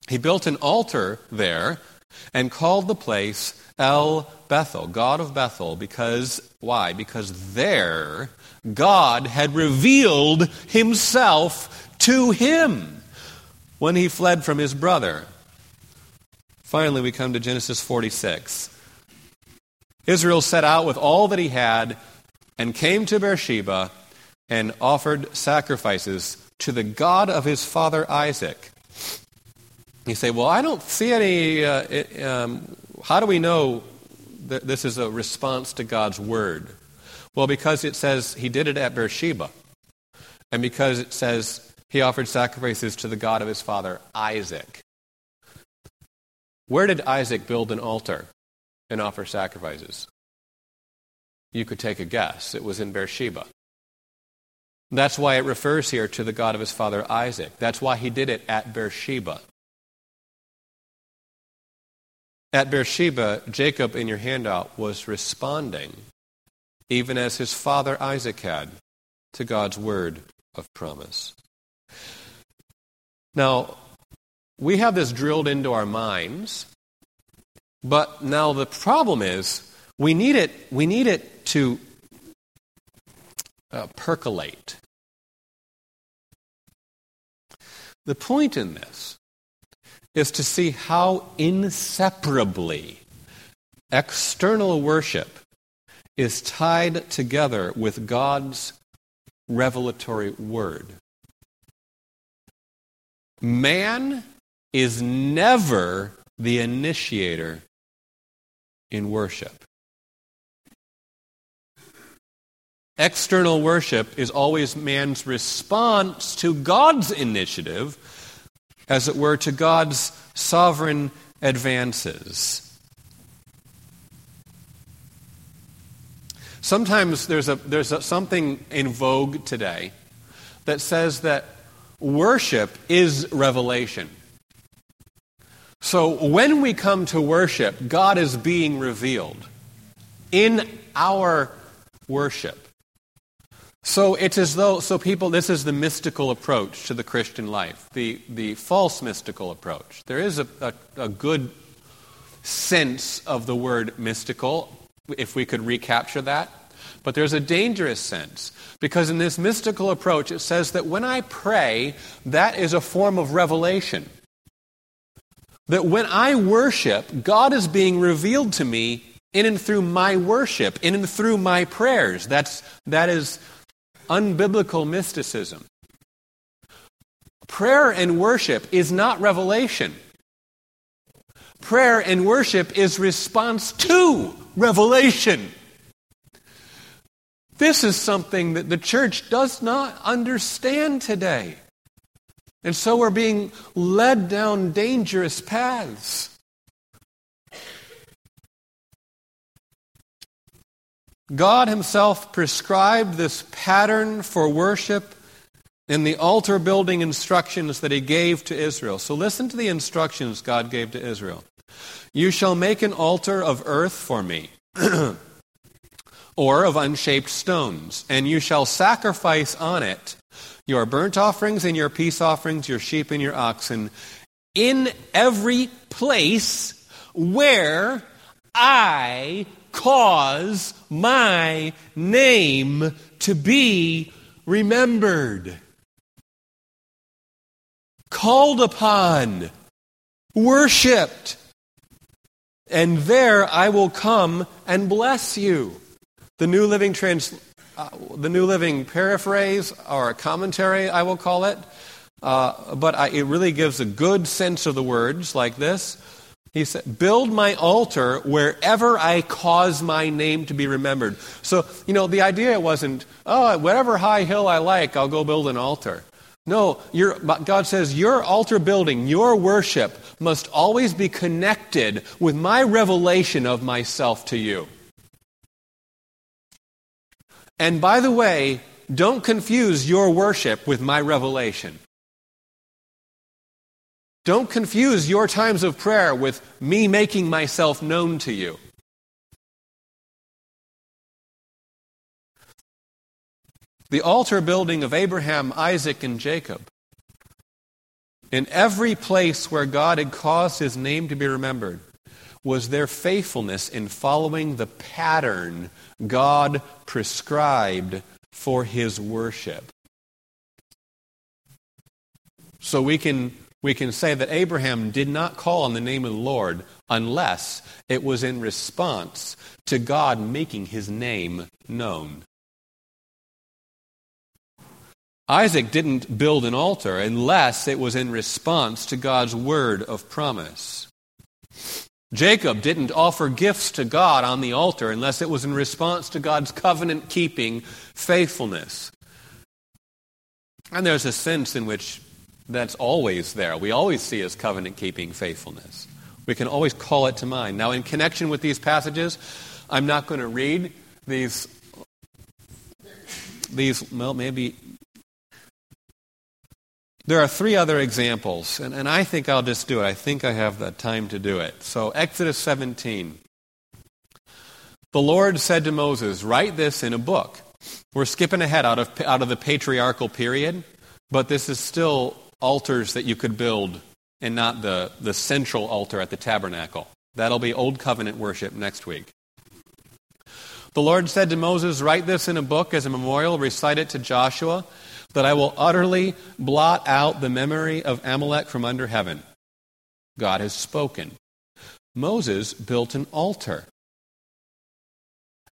He built an altar there and called the place El Bethel, God of Bethel, because, why? Because there God had revealed himself to him when he fled from his brother. Finally, we come to Genesis 46. Israel set out with all that he had and came to Beersheba and offered sacrifices to the God of his father Isaac. You say, well, I don't see any. Uh, it, um, how do we know that this is a response to God's word? Well, because it says he did it at Beersheba. And because it says he offered sacrifices to the God of his father, Isaac. Where did Isaac build an altar and offer sacrifices? You could take a guess. It was in Beersheba. That's why it refers here to the God of his father Isaac. That's why he did it at Beersheba. At Beersheba, Jacob, in your handout, was responding, even as his father Isaac had, to God's word of promise. Now, we have this drilled into our minds, but now the problem is we need it, we need it to uh, percolate. The point in this is to see how inseparably external worship is tied together with God's revelatory word. Man is never the initiator in worship. External worship is always man's response to God's initiative, as it were, to God's sovereign advances. Sometimes there's, a, there's a, something in vogue today that says that worship is revelation. So when we come to worship, God is being revealed in our worship. So it's as though, so people, this is the mystical approach to the Christian life, the, the false mystical approach. There is a, a, a good sense of the word mystical, if we could recapture that. But there's a dangerous sense because in this mystical approach, it says that when I pray, that is a form of revelation. That when I worship, God is being revealed to me in and through my worship, in and through my prayers. That's, that is unbiblical mysticism. Prayer and worship is not revelation. Prayer and worship is response to revelation. This is something that the church does not understand today. And so we're being led down dangerous paths. God Himself prescribed this pattern for worship in the altar building instructions that He gave to Israel. So listen to the instructions God gave to Israel. You shall make an altar of earth for me. or of unshaped stones, and you shall sacrifice on it your burnt offerings and your peace offerings, your sheep and your oxen, in every place where I cause my name to be remembered, called upon, worshiped, and there I will come and bless you. The New Living Trans, uh, the New Living paraphrase or a commentary, I will call it, uh, but I, it really gives a good sense of the words like this. He said, Build my altar wherever I cause my name to be remembered. So, you know, the idea wasn't, oh, whatever high hill I like, I'll go build an altar. No, God says your altar building, your worship, must always be connected with my revelation of myself to you. And by the way, don't confuse your worship with my revelation. Don't confuse your times of prayer with me making myself known to you. The altar building of Abraham, Isaac, and Jacob. In every place where God had caused his name to be remembered, was their faithfulness in following the pattern God prescribed for his worship. So we can, we can say that Abraham did not call on the name of the Lord unless it was in response to God making his name known. Isaac didn't build an altar unless it was in response to God's word of promise. Jacob didn't offer gifts to God on the altar unless it was in response to God's covenant keeping faithfulness. And there's a sense in which that's always there. We always see as covenant keeping faithfulness. We can always call it to mind. Now, in connection with these passages, I'm not going to read these, these well, maybe. There are three other examples, and, and I think I'll just do it. I think I have the time to do it. So, Exodus 17. The Lord said to Moses, Write this in a book. We're skipping ahead out of, out of the patriarchal period, but this is still altars that you could build and not the, the central altar at the tabernacle. That'll be Old Covenant worship next week. The Lord said to Moses, Write this in a book as a memorial, recite it to Joshua, that I will utterly blot out the memory of Amalek from under heaven. God has spoken. Moses built an altar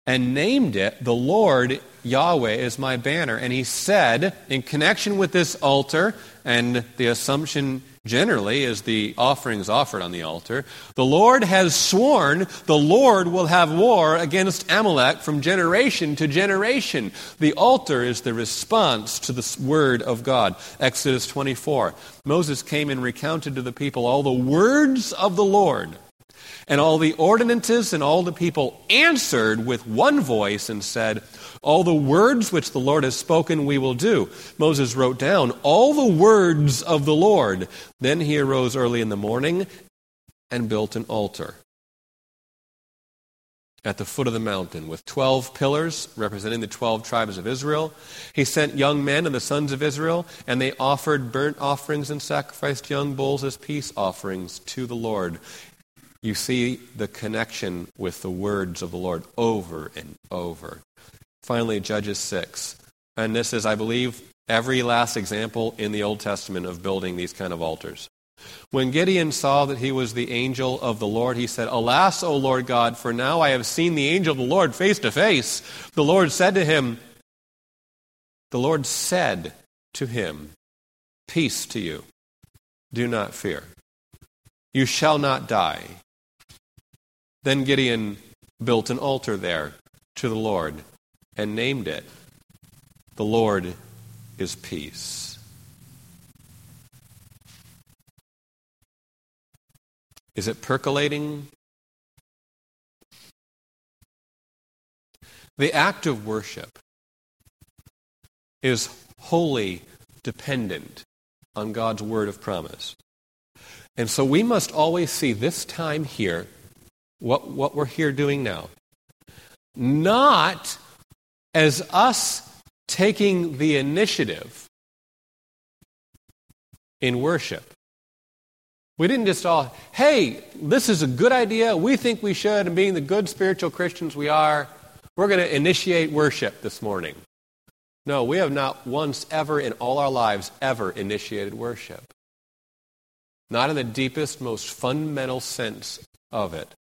and named it, The Lord Yahweh is my banner. And he said, in connection with this altar, and the assumption generally is the offerings offered on the altar, the Lord has sworn the Lord will have war against Amalek from generation to generation. The altar is the response to the word of God. Exodus 24. Moses came and recounted to the people all the words of the Lord. And all the ordinances and all the people answered with one voice and said, All the words which the Lord has spoken we will do. Moses wrote down all the words of the Lord. Then he arose early in the morning and built an altar at the foot of the mountain with 12 pillars representing the 12 tribes of Israel. He sent young men and the sons of Israel, and they offered burnt offerings and sacrificed young bulls as peace offerings to the Lord you see the connection with the words of the Lord over and over. Finally, Judges 6. And this is, I believe, every last example in the Old Testament of building these kind of altars. When Gideon saw that he was the angel of the Lord, he said, Alas, O Lord God, for now I have seen the angel of the Lord face to face. The Lord said to him, The Lord said to him, Peace to you. Do not fear. You shall not die. Then Gideon built an altar there to the Lord and named it, The Lord is Peace. Is it percolating? The act of worship is wholly dependent on God's word of promise. And so we must always see this time here what, what we're here doing now. Not as us taking the initiative in worship. We didn't just all, hey, this is a good idea. We think we should. And being the good spiritual Christians we are, we're going to initiate worship this morning. No, we have not once ever in all our lives ever initiated worship. Not in the deepest, most fundamental sense of it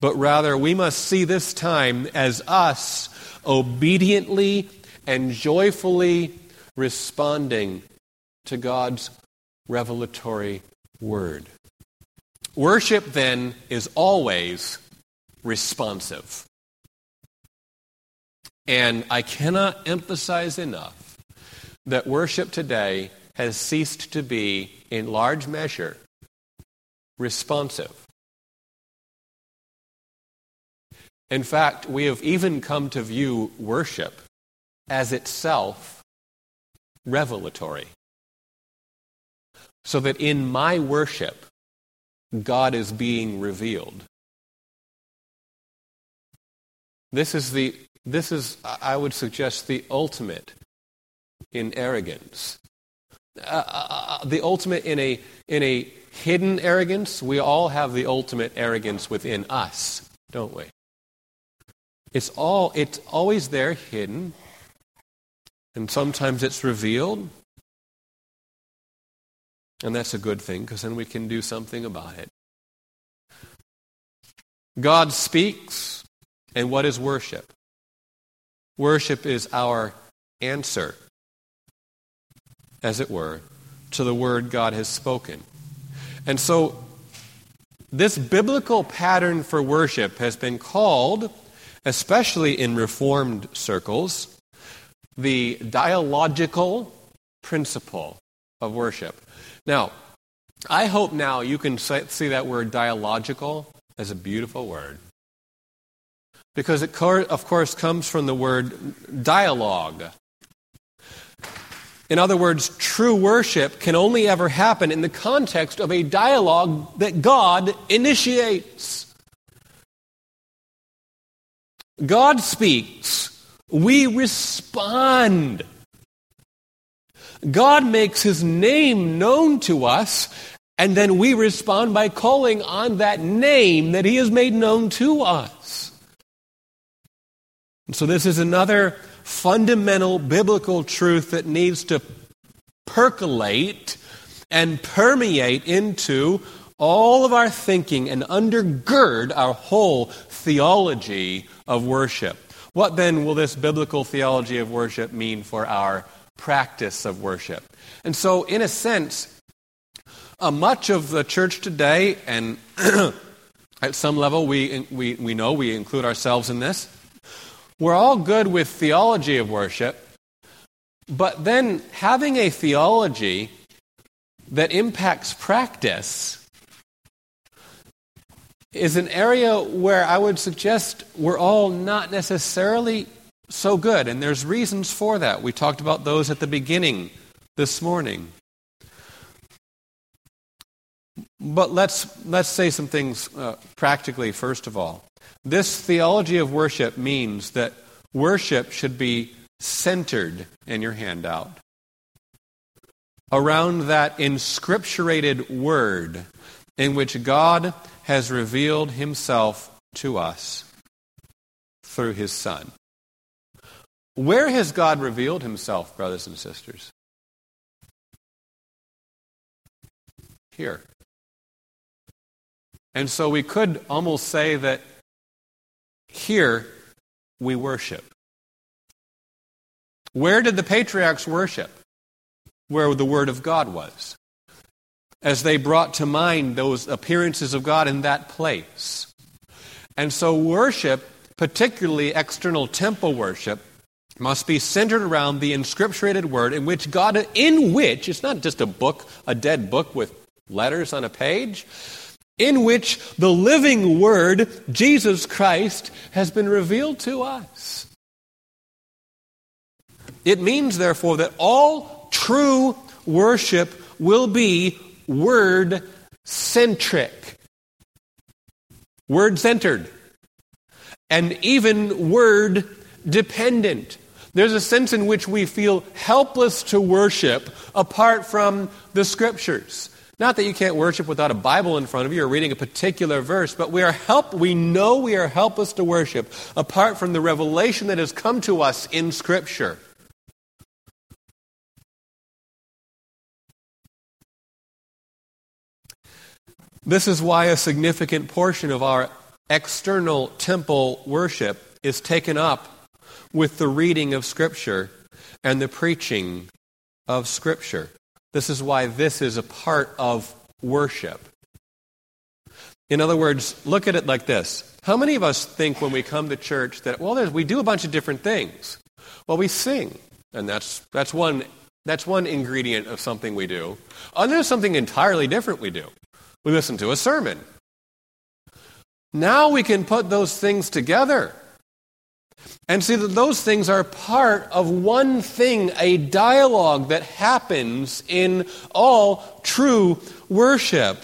but rather we must see this time as us obediently and joyfully responding to God's revelatory word. Worship, then, is always responsive. And I cannot emphasize enough that worship today has ceased to be, in large measure, responsive. In fact, we have even come to view worship as itself revelatory. So that in my worship, God is being revealed. This is the this is I would suggest the ultimate in arrogance. Uh, uh, uh the ultimate in a in a hidden arrogance. We all have the ultimate arrogance within us, don't we? It's all it's always there hidden. And sometimes it's revealed. And that's a good thing because then we can do something about it. God speaks, and what is worship? Worship is our answer, as it were, to the word God has spoken. And so This biblical pattern for worship has been called, especially in Reformed circles, the dialogical principle of worship. Now, I hope now you can see that word dialogical as a beautiful word. Because it, of course, comes from the word dialogue. In other words, true worship can only ever happen in the context of a dialogue that God initiates. God speaks, we respond. God makes his name known to us, and then we respond by calling on that name that he has made known to us. And so, this is another fundamental biblical truth that needs to percolate and permeate into all of our thinking and undergird our whole theology of worship. What then will this biblical theology of worship mean for our practice of worship? And so, in a sense, uh, much of the church today, and at some level we, we, we know we include ourselves in this, we're all good with theology of worship, but then having a theology that impacts practice is an area where I would suggest we're all not necessarily so good, and there's reasons for that. We talked about those at the beginning this morning. But let's, let's say some things uh, practically, first of all. This theology of worship means that worship should be centered in your handout around that inscripturated word in which God has revealed himself to us through his Son. Where has God revealed himself, brothers and sisters? Here. And so we could almost say that here we worship. Where did the patriarchs worship? Where the Word of God was. As they brought to mind those appearances of God in that place. And so worship, particularly external temple worship, must be centered around the inscripturated word in which God in which it's not just a book, a dead book with letters on a page, in which the living Word, Jesus Christ, has been revealed to us. It means, therefore, that all true worship will be word centric, word centered, and even word dependent. There's a sense in which we feel helpless to worship apart from the Scriptures. Not that you can't worship without a Bible in front of you or reading a particular verse, but we are help we know we are helpless to worship apart from the revelation that has come to us in scripture. This is why a significant portion of our external temple worship is taken up with the reading of Scripture and the preaching of Scripture. This is why this is a part of worship. In other words, look at it like this. How many of us think when we come to church that, well, we do a bunch of different things? Well, we sing, and that's, that's, one, that's one ingredient of something we do. And there's something entirely different we do. We listen to a sermon. Now we can put those things together and see that those things are part of one thing, a dialogue that happens in all true worship.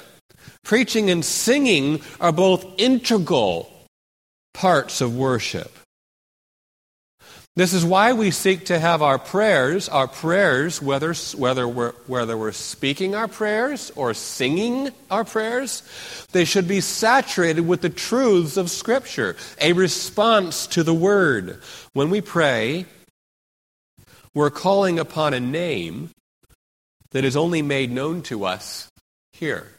Preaching and singing are both integral parts of worship. This is why we seek to have our prayers, our prayers, whether, whether, we're, whether we're speaking our prayers or singing our prayers, they should be saturated with the truths of Scripture, a response to the Word. When we pray, we're calling upon a name that is only made known to us here.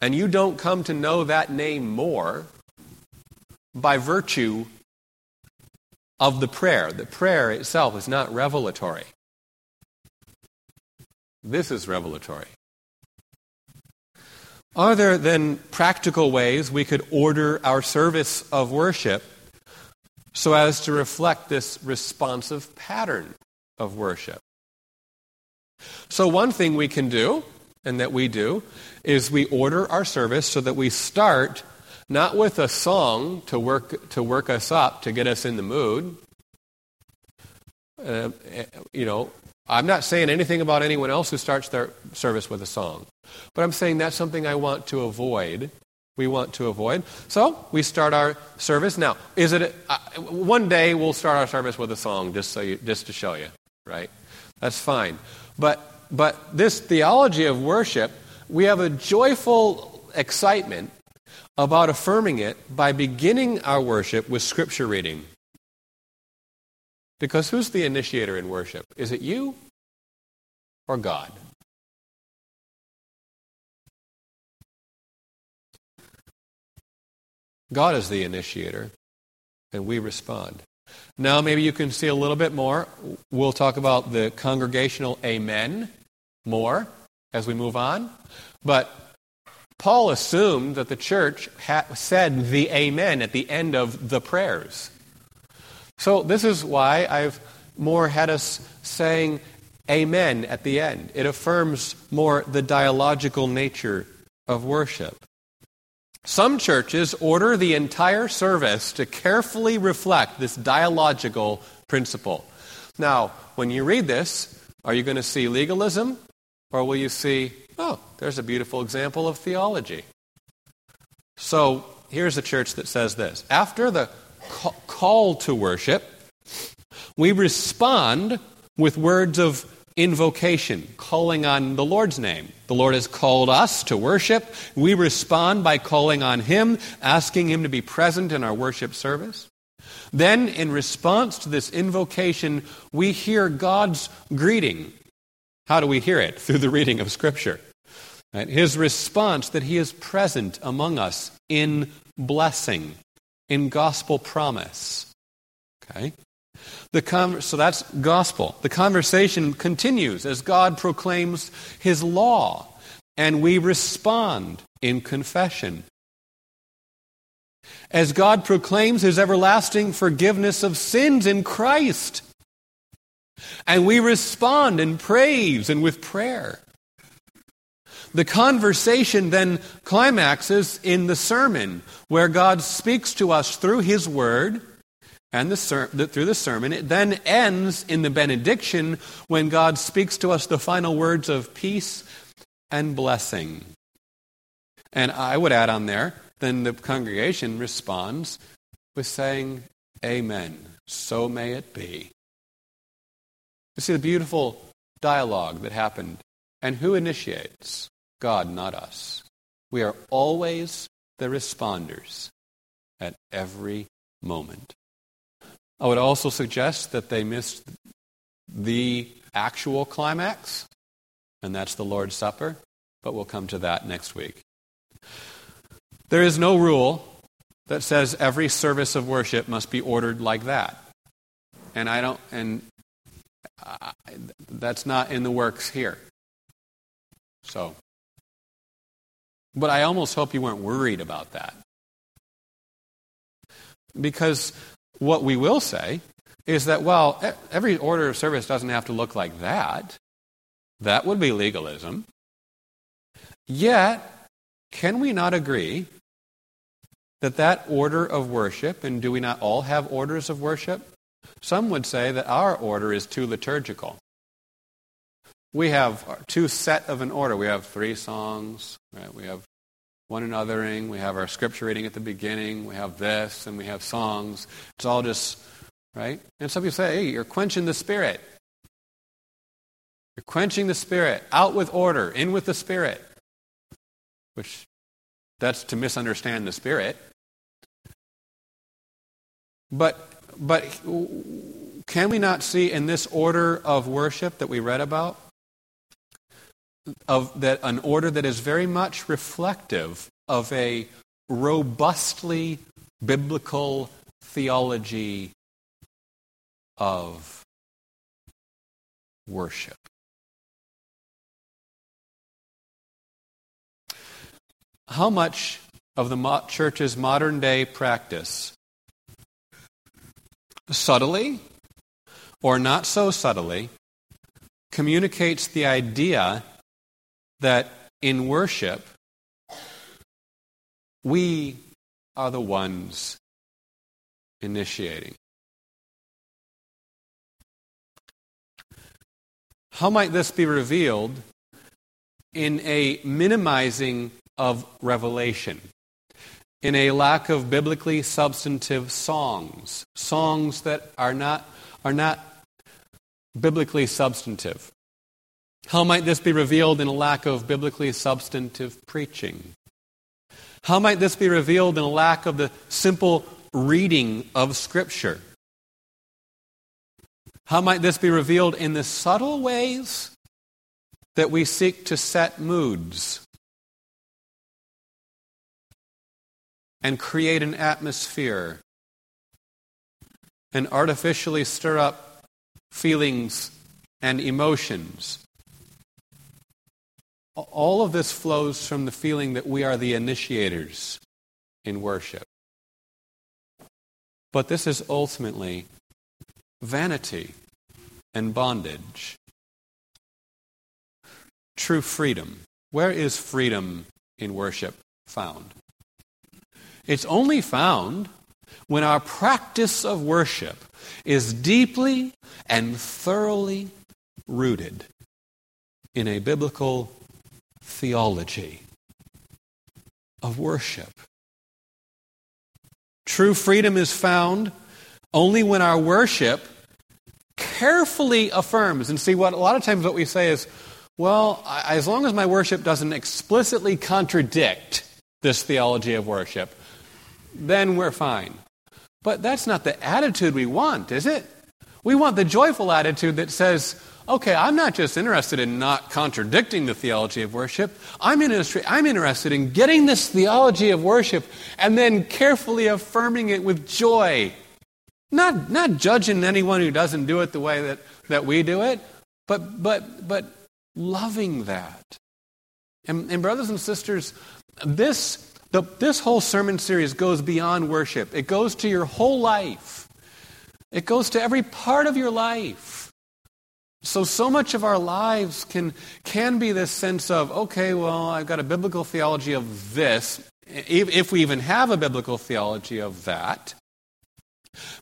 And you don't come to know that name more by virtue of the prayer. The prayer itself is not revelatory. This is revelatory. Are there then practical ways we could order our service of worship so as to reflect this responsive pattern of worship? So, one thing we can do, and that we do, is we order our service so that we start not with a song to work, to work us up, to get us in the mood. Uh, you know, I'm not saying anything about anyone else who starts their service with a song, but I'm saying that's something I want to avoid. We want to avoid. So we start our service now. Is it a, uh, one day we'll start our service with a song just so you, just to show you, right? That's fine. But but this theology of worship, we have a joyful excitement about affirming it by beginning our worship with scripture reading. Because who's the initiator in worship? Is it you or God? God is the initiator, and we respond. Now, maybe you can see a little bit more. We'll talk about the congregational amen more as we move on. But Paul assumed that the church said the amen at the end of the prayers. So this is why I've more had us saying amen at the end. It affirms more the dialogical nature of worship. Some churches order the entire service to carefully reflect this dialogical principle. Now, when you read this, are you going to see legalism or will you see, oh, there's a beautiful example of theology? So here's a church that says this After the call to worship, we respond with words of invocation, calling on the Lord's name. The Lord has called us to worship. We respond by calling on Him, asking Him to be present in our worship service. Then, in response to this invocation, we hear God's greeting. How do we hear it? Through the reading of Scripture. Right? His response that He is present among us in blessing in gospel promise. Okay? The con- so that's gospel. The conversation continues as God proclaims his law, and we respond in confession. As God proclaims his everlasting forgiveness of sins in Christ, and we respond in praise and with prayer. The conversation then climaxes in the sermon, where God speaks to us through His Word and the ser- through the sermon. It then ends in the benediction when God speaks to us the final words of peace and blessing. And I would add on there, then the congregation responds with saying, Amen. So may it be. You see the beautiful dialogue that happened. And who initiates? God, not us. We are always the responders at every moment. I would also suggest that they missed the actual climax, and that's the Lord's Supper, but we'll come to that next week. There is no rule that says every service of worship must be ordered like that. And I don't and That's not in the works here. So but I almost hope you weren't worried about that. Because what we will say is that, well, every order of service doesn't have to look like that. That would be legalism. Yet, can we not agree that that order of worship, and do we not all have orders of worship? Some would say that our order is too liturgical. We have two set of an order. We have three songs, right? We have one anothering. We have our scripture reading at the beginning. We have this, and we have songs. It's all just, right? And some people say, hey, you're quenching the spirit. You're quenching the spirit. Out with order, in with the spirit. Which, that's to misunderstand the spirit. But, but can we not see in this order of worship that we read about of that an order that is very much reflective of a robustly biblical theology of worship. how much of the church's modern day practice subtly or not so subtly communicates the idea that in worship we are the ones initiating. How might this be revealed in a minimizing of revelation? In a lack of biblically substantive songs, songs that are not, are not biblically substantive. How might this be revealed in a lack of biblically substantive preaching? How might this be revealed in a lack of the simple reading of Scripture? How might this be revealed in the subtle ways that we seek to set moods and create an atmosphere and artificially stir up feelings and emotions? All of this flows from the feeling that we are the initiators in worship. But this is ultimately vanity and bondage. True freedom. Where is freedom in worship found? It's only found when our practice of worship is deeply and thoroughly rooted in a biblical theology of worship. True freedom is found only when our worship carefully affirms. And see, what a lot of times what we say is, well, as long as my worship doesn't explicitly contradict this theology of worship, then we're fine. But that's not the attitude we want, is it? We want the joyful attitude that says, okay, I'm not just interested in not contradicting the theology of worship. I'm, interested, I'm interested in getting this theology of worship and then carefully affirming it with joy. Not, not judging anyone who doesn't do it the way that, that we do it, but, but, but loving that. And, and brothers and sisters, this, the, this whole sermon series goes beyond worship. It goes to your whole life. It goes to every part of your life. So, so much of our lives can, can be this sense of, okay, well, I've got a biblical theology of this, if we even have a biblical theology of that.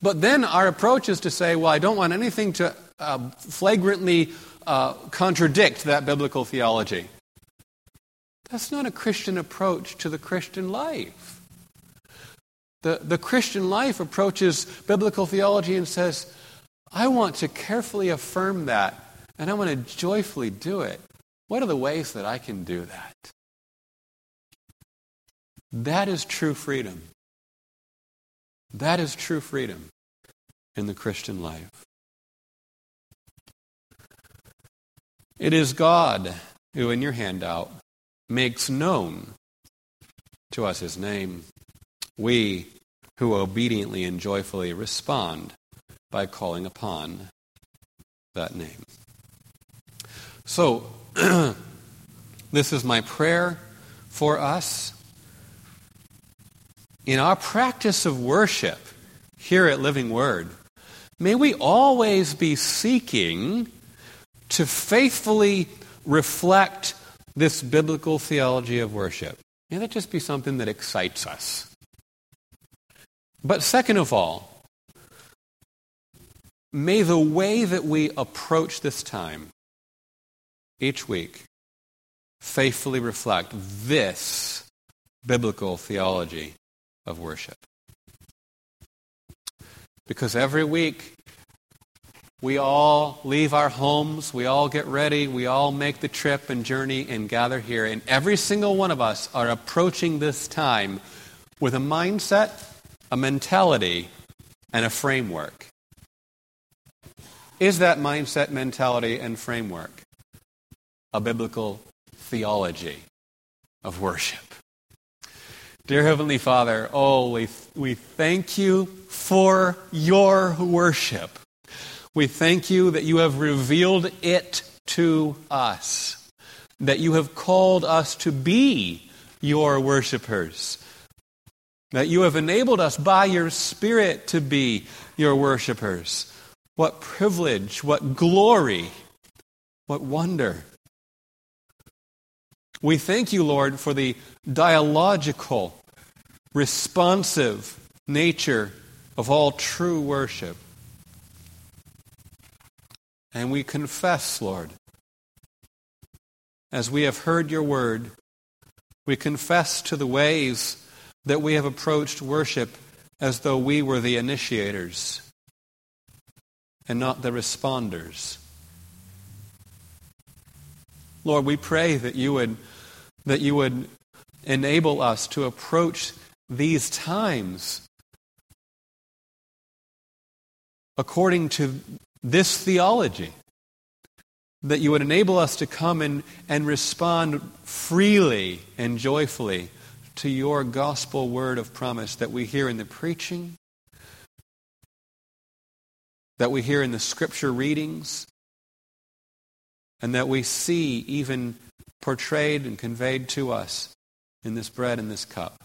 But then our approach is to say, well, I don't want anything to uh, flagrantly uh, contradict that biblical theology. That's not a Christian approach to the Christian life. The, the Christian life approaches biblical theology and says, I want to carefully affirm that, and I want to joyfully do it. What are the ways that I can do that? That is true freedom. That is true freedom in the Christian life. It is God who, in your handout, makes known to us his name. We who obediently and joyfully respond by calling upon that name. So, this is my prayer for us. In our practice of worship here at Living Word, may we always be seeking to faithfully reflect this biblical theology of worship. May that just be something that excites us. But second of all, May the way that we approach this time each week faithfully reflect this biblical theology of worship. Because every week we all leave our homes, we all get ready, we all make the trip and journey and gather here, and every single one of us are approaching this time with a mindset, a mentality, and a framework is that mindset, mentality, and framework a biblical theology of worship? Dear Heavenly Father, oh, we, we thank you for your worship. We thank you that you have revealed it to us, that you have called us to be your worshipers. That you have enabled us by your Spirit to be your worshipers. What privilege, what glory, what wonder. We thank you, Lord, for the dialogical, responsive nature of all true worship. And we confess, Lord, as we have heard your word, we confess to the ways that we have approached worship as though we were the initiators and not the responders. Lord, we pray that you would, that you would enable us to approach these times according to this theology. That you would enable us to come and, and respond freely and joyfully to your gospel word of promise that we hear in the preaching, that we hear in the scripture readings, and that we see even portrayed and conveyed to us in this bread and this cup.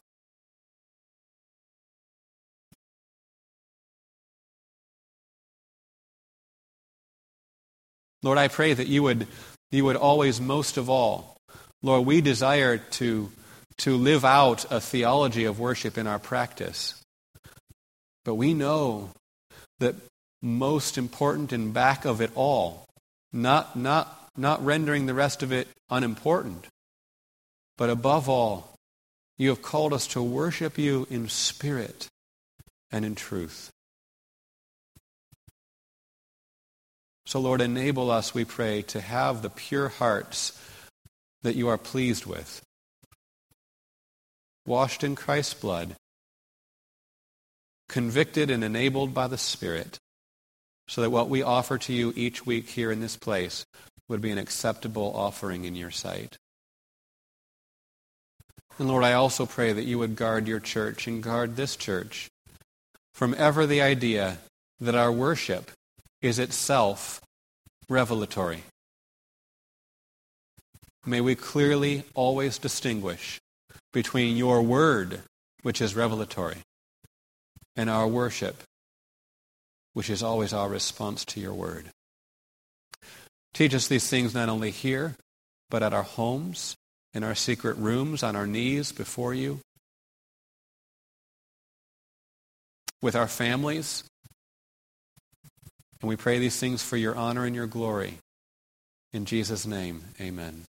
Lord, I pray that you would, you would always, most of all, Lord, we desire to, to live out a theology of worship in our practice. But we know that most important and back of it all, not, not, not rendering the rest of it unimportant, but above all, you have called us to worship you in spirit and in truth. So, Lord, enable us, we pray, to have the pure hearts that you are pleased with, washed in Christ's blood, convicted and enabled by the Spirit, so that what we offer to you each week here in this place would be an acceptable offering in your sight. And Lord, I also pray that you would guard your church and guard this church from ever the idea that our worship is itself revelatory. May we clearly always distinguish between your word, which is revelatory, and our worship, which is always our response to your word. Teach us these things not only here, but at our homes, in our secret rooms, on our knees before you, with our families, and we pray these things for your honor and your glory. In Jesus' name, amen.